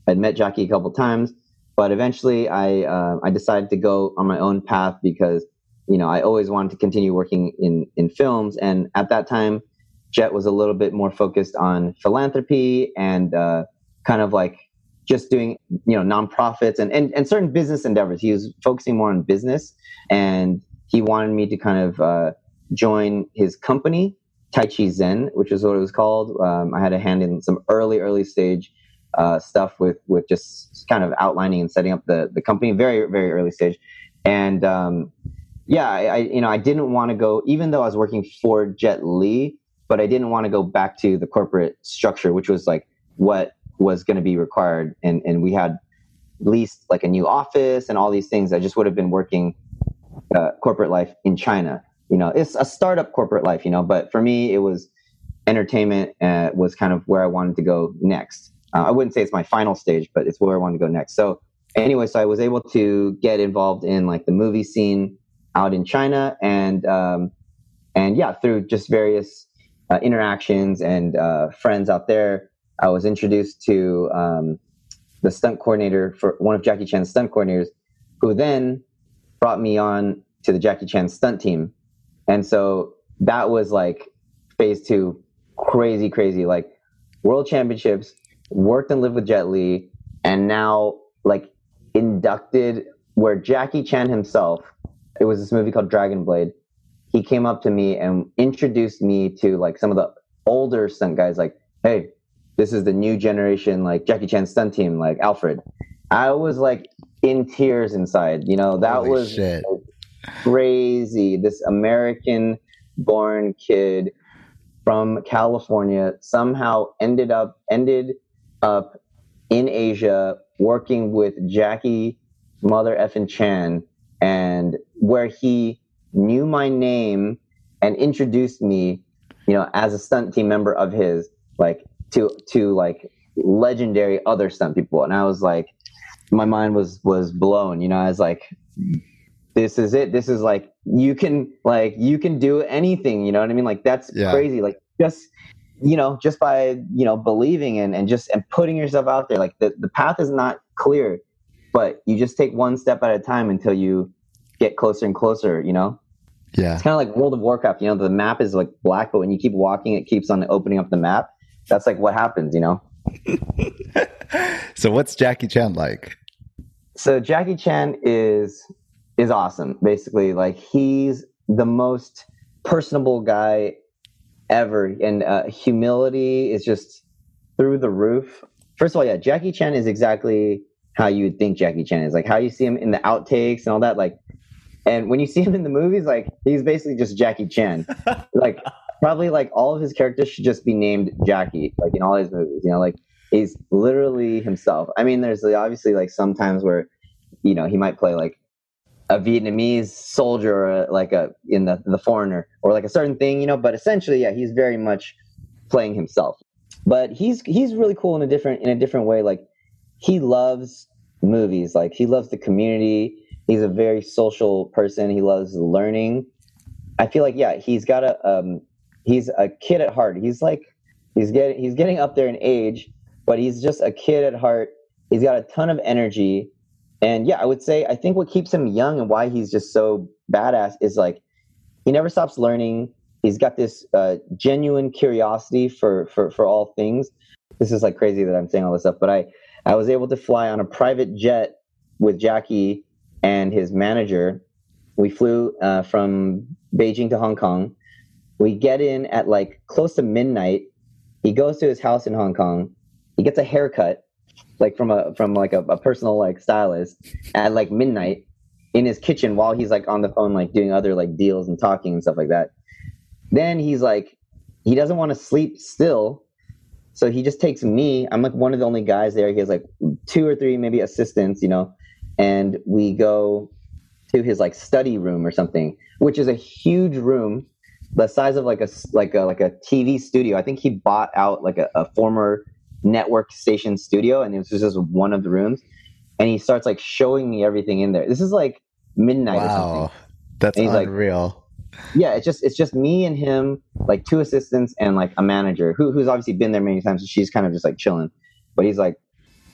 I'd met Jackie a couple times, but eventually I uh, I decided to go on my own path because you know I always wanted to continue working in in films, and at that time Jet was a little bit more focused on philanthropy and uh, kind of like just doing you know nonprofits and, and and certain business endeavors. He was focusing more on business, and he wanted me to kind of uh, join his company, Taiji Zen, which is what it was called. Um, I had a hand in some early early stage uh, stuff with with just kind of outlining and setting up the the company, very very early stage, and um, yeah, I, I you know I didn't want to go even though I was working for Jet Li but I didn't want to go back to the corporate structure, which was like what was going to be required. And, and we had leased like a new office and all these things. I just would have been working uh, corporate life in China. You know, it's a startup corporate life, you know, but for me, it was entertainment uh, was kind of where I wanted to go next. Uh, I wouldn't say it's my final stage, but it's where I wanted to go next. So anyway, so I was able to get involved in like the movie scene out in China and, um, and yeah, through just various uh, interactions and uh, friends out there, I was introduced to um, the stunt coordinator for one of Jackie Chan's stunt coordinators, who then brought me on to the Jackie Chan stunt team. And so that was like phase two, crazy, crazy, like world championships, worked and lived with Jet Li, and now like inducted where Jackie Chan himself, it was this movie called Dragon Blade he came up to me and introduced me to like some of the older stunt guys like hey this is the new generation like jackie chan stunt team like alfred. I was like in tears inside you know? That Holy was shit. crazy. This american born kid from california somehow ended up ended up in asia working with jackie mother effin chan and where he knew my name and introduced me, you know, as a stunt team member of his, like to to like legendary other stunt people. And I was like, my mind was was blown. You know, I was like, this is it. This is like you can like you can do anything. You know what I mean? Like that's yeah. crazy. Like just you know just by you know believing and, and just and putting yourself out there like the, the path is not clear but you just take one step at a time until you get closer and closer, you know? Yeah. It's kind of like World of Warcraft, you know, the map is like black, but when you keep walking, it keeps on opening up the map. That's like what happens, you know? so what's Jackie Chan like? So Jackie Chan is is awesome. Basically, like he's the most personable guy ever, and uh, humility is just through the roof. First of all, yeah, Jackie Chan is exactly how you would think Jackie Chan is, like how you see him in the outtakes and all that. Like and when you see him in the movies, like he's basically just Jackie Chan. like probably like all of his characters should just be named Jackie, like in all his movies. You know, like he's literally himself. I mean, there's obviously like sometimes where you know he might play like a Vietnamese soldier or uh, like a in the the foreigner or like a certain thing, you know. But essentially, yeah, he's very much playing himself. But he's he's really cool in a different in a different way. Like he loves movies. Like he loves the community he's a very social person. He loves learning. I feel like yeah, he's got a um, he's a kid at heart. He's like he's getting he's getting up there in age, but he's just a kid at heart. He's got a ton of energy. And yeah, I would say I think what keeps him young and why he's just so badass is like he never stops learning. he's got this uh, genuine curiosity for for for all things. This is like crazy that I'm saying all this stuff, but I I was able to fly on a private jet with Jackie and his manager. We flew uh, from Beijing to Hong Kong. We get in at like close to midnight. He goes to his house in Hong Kong. He gets a haircut, like from a from like a, a personal like stylist at like midnight in his kitchen while he's like on the phone like doing other like deals and talking and stuff like that. Then he's like, he doesn't want to sleep still. So he just takes me. I'm like one of the only guys there. He has like two or three maybe assistants, you know, and we go to his like study room or something, which is a huge room, the size of like a like a like a TV studio. I think he bought out like a, a former network station studio, and it was just one of the rooms. And he starts like showing me everything in there. This is like midnight wow. or something. That's unreal. Like, yeah, it's just it's just me and him, like two assistants and like a manager who who's obviously been there many times. So she's kind of just like chilling, but he's like,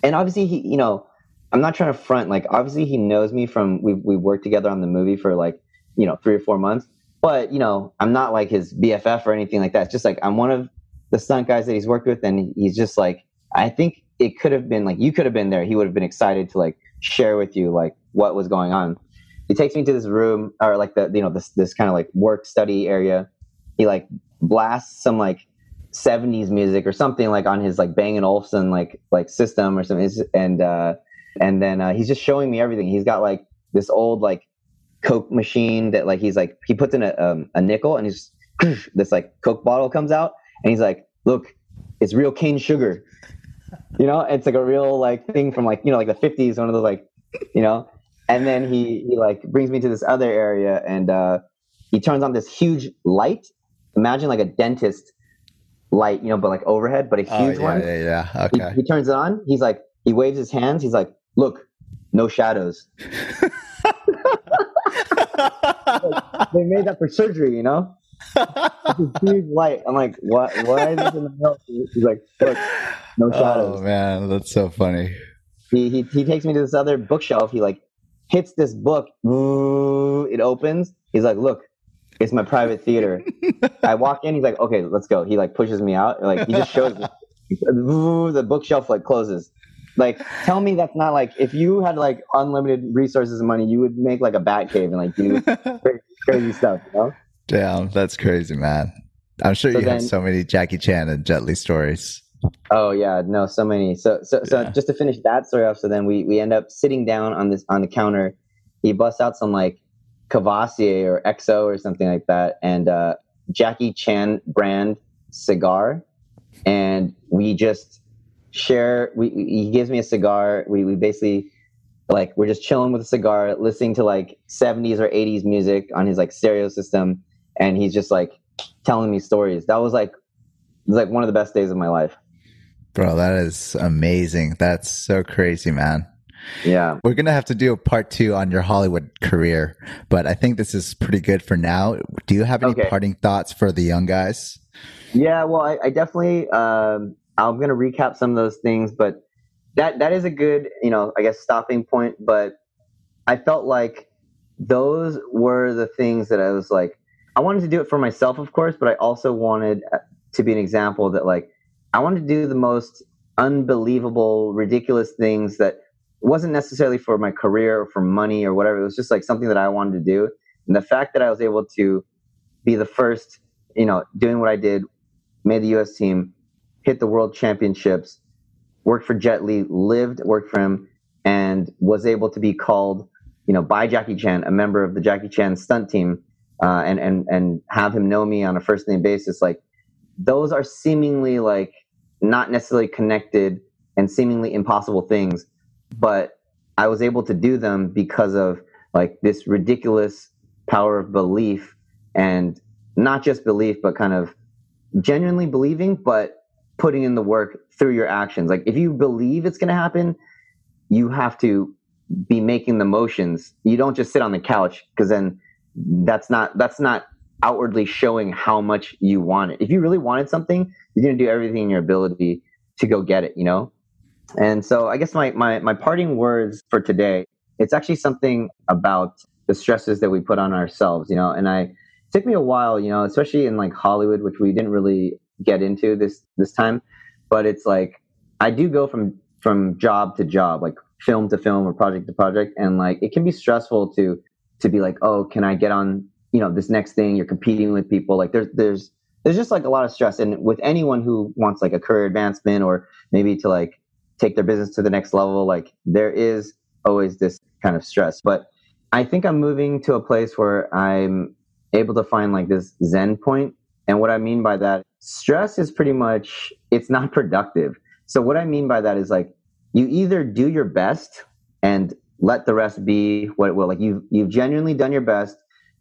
and obviously he, you know, I'm not trying to front. Like obviously he knows me from we we worked together on the movie for like you know three or four months. But you know, I'm not like his BFF or anything like that. It's just like I'm one of the stunt guys that he's worked with, and he's just like I think it could have been like you could have been there. He would have been excited to like share with you like what was going on he takes me to this room or like the you know this this kind of like work study area. He like blasts some like 70s music or something like on his like Bang Olufsen like like system or something and uh and then uh, he's just showing me everything. He's got like this old like Coke machine that like he's like he puts in a um, a nickel and he's this like Coke bottle comes out and he's like, look, it's real cane sugar. You know, it's like a real like thing from like you know like the 50s, one of those like you know? And then he he like brings me to this other area and uh, he turns on this huge light. Imagine like a dentist light you know but like overhead but a oh, huge oh, yeah, one. yeah yeah. Okay. he, he, turns it on. He's like he waves his hands. He's like look no shadows like, they made that for surgery you know it's huge light i'm like what why is this in the middle he's like look no oh, shadows oh man that's so funny he, he, he takes me to this other bookshelf he like hits this book. It opens. He's like, "Look, it's my private theater." I walk in. He's like, "Okay, let's go." He like pushes me out. Like he just shows me. the bookshelf like closes. Like, tell me that's not like if you had like unlimited resources and money, you would make like a bat cave and like do crazy, crazy stuff. You know? Damn, that's crazy, man. I'm sure so you then, have so many Jackie Chan and Jet Li stories. Oh yeah, no, so many. So so so yeah. just to finish that story off, so then we we end up sitting down on this on the counter. He busts out some like Courvoisier or XO or something like that, and uh, Jackie Chan brand cigar, and we just share. We he gives me a cigar. We we basically like we're just chilling with a cigar, listening to like 70s or 80s music on his like stereo system, and he's just like telling me stories. That was like it was like one of the best days of my life. Bro, that is amazing. That's so crazy, man. Yeah. We're going to have to do a part two on your Hollywood career, but I think this is pretty good for now. Do you have any okay. parting thoughts for the young guys? Yeah, well, I, I definitely, um, I'm going to recap some of those things, but that, that is a good, you know, I guess stopping point. But I felt like those were the things that I was like, I wanted to do it for myself, of course, but I also wanted uh, to be an example that like, I wanted to do the most unbelievable, ridiculous things that wasn't necessarily for my career or for money or whatever. It was just like something that I wanted to do. And the fact that I was able to be the first, you know, doing what I did, made the US team, hit the world championships, worked for Jet Li, lived, worked for him, and was able to be called, you know, by Jackie Chan, a member of the Jackie Chan stunt team, uh, and and and have him know me on a first name basis. Like those are seemingly like not necessarily connected and seemingly impossible things, but I was able to do them because of like this ridiculous power of belief and not just belief, but kind of genuinely believing, but putting in the work through your actions. Like if you believe it's going to happen, you have to be making the motions. You don't just sit on the couch because then that's not that's not outwardly showing how much you want it. If you really wanted something, you're going to do everything in your ability to go get it, you know? And so I guess my, my, my parting words for today, it's actually something about the stresses that we put on ourselves, you know, and I, took me a while, you know, especially in like Hollywood, which we didn't really get into this this time. But it's like I do go from from job to job, like film to film or project to project, and like it can be stressful to to be like, oh, can I get on you know this next thing? You're competing with people. Like there's there's there's just like a lot of stress, and with anyone who wants like a career advancement or maybe to like take their business to the next level, like there is always this kind of stress. But I think I'm moving to a place where I'm able to find like this zen. And what I mean by that, stress is pretty much it's not productive. So what I mean by that is like you either do your best and let the rest be what it will. Like you you've genuinely done your best.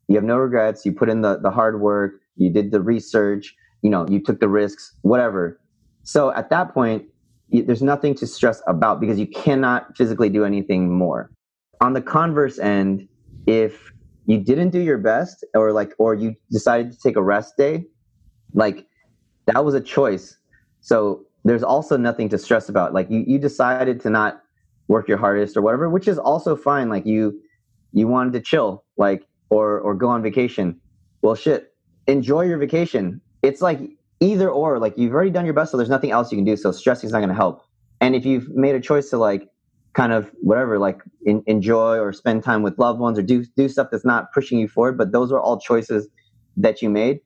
You have no regrets. You put in the the hard work. You did the research. You know, you took the risks, whatever. So at that point, you, there's nothing to stress about because you cannot physically do anything more. On the converse end, if you didn't do your best or like or you decided to take a rest day, like that was a choice. So there's also nothing to stress about. Like you, you decided to not work your hardest or whatever, which is also fine. Like you, you wanted to chill, like, or, or go on vacation. Well, shit, enjoy your vacation. It's like either or, like you've already done your best. So there's nothing else you can do. So stressing is not going to help. And if you've made a choice to like, kind of whatever, like in, enjoy or spend time with loved ones or do, do stuff that's not pushing you forward, but those are all choices that you made.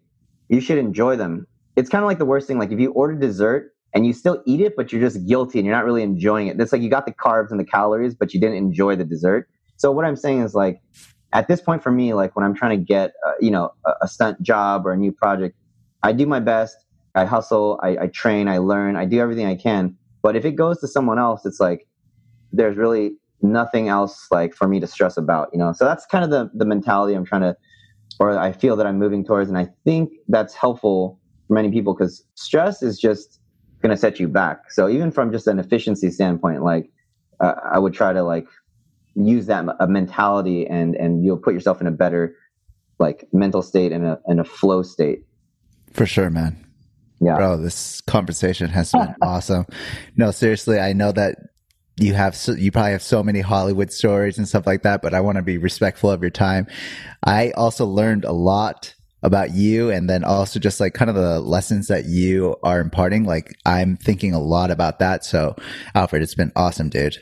You should enjoy them. It's kind of like the worst thing. Like if you order dessert and you still eat it, but you're just guilty and you're not really enjoying it. It's like you got the carbs and the calories, but you didn't enjoy the dessert. So what I'm saying is like, at this point for me, like when I'm trying to get, uh, you know, a, a, stunt job or a new project, I do my best. I hustle, I, I train, I learn, I do everything I can. But if it goes to someone else, it's like there's really nothing else like for me to stress about, you know. So that's kind of the the mentality I'm trying to, or I feel that I'm moving towards, and I think that's helpful for many people because stress is just going to set you back. So even from just an efficiency standpoint, like uh, I would try to like use that a mentality and and you'll put yourself in a better like mental state and a and a flow state. For sure, man. Yeah. Bro, this conversation has been awesome. No, seriously, I know that you have so, you probably have so many Hollywood stories and stuff like that, but I want to be respectful of your time. I also learned a lot about you and then also just like kind of the lessons that you are imparting. Like I'm thinking a lot about that. So Alfred, it's been awesome, dude.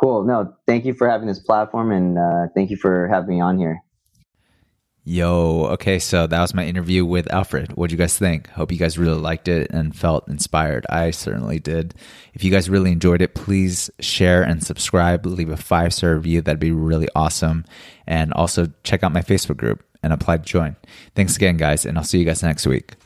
Cool. No, thank you for having this platform and uh, thank you for having me on here. Yo, okay, so that was my interview with Alfred. What do you guys think? Hope you guys really liked it and felt inspired. I certainly did. If you guys really enjoyed it, please share and subscribe. Leave a five star review. That'd be really awesome. And also check out my Facebook group and apply to join. Thanks again, guys, and I'll see you guys next week.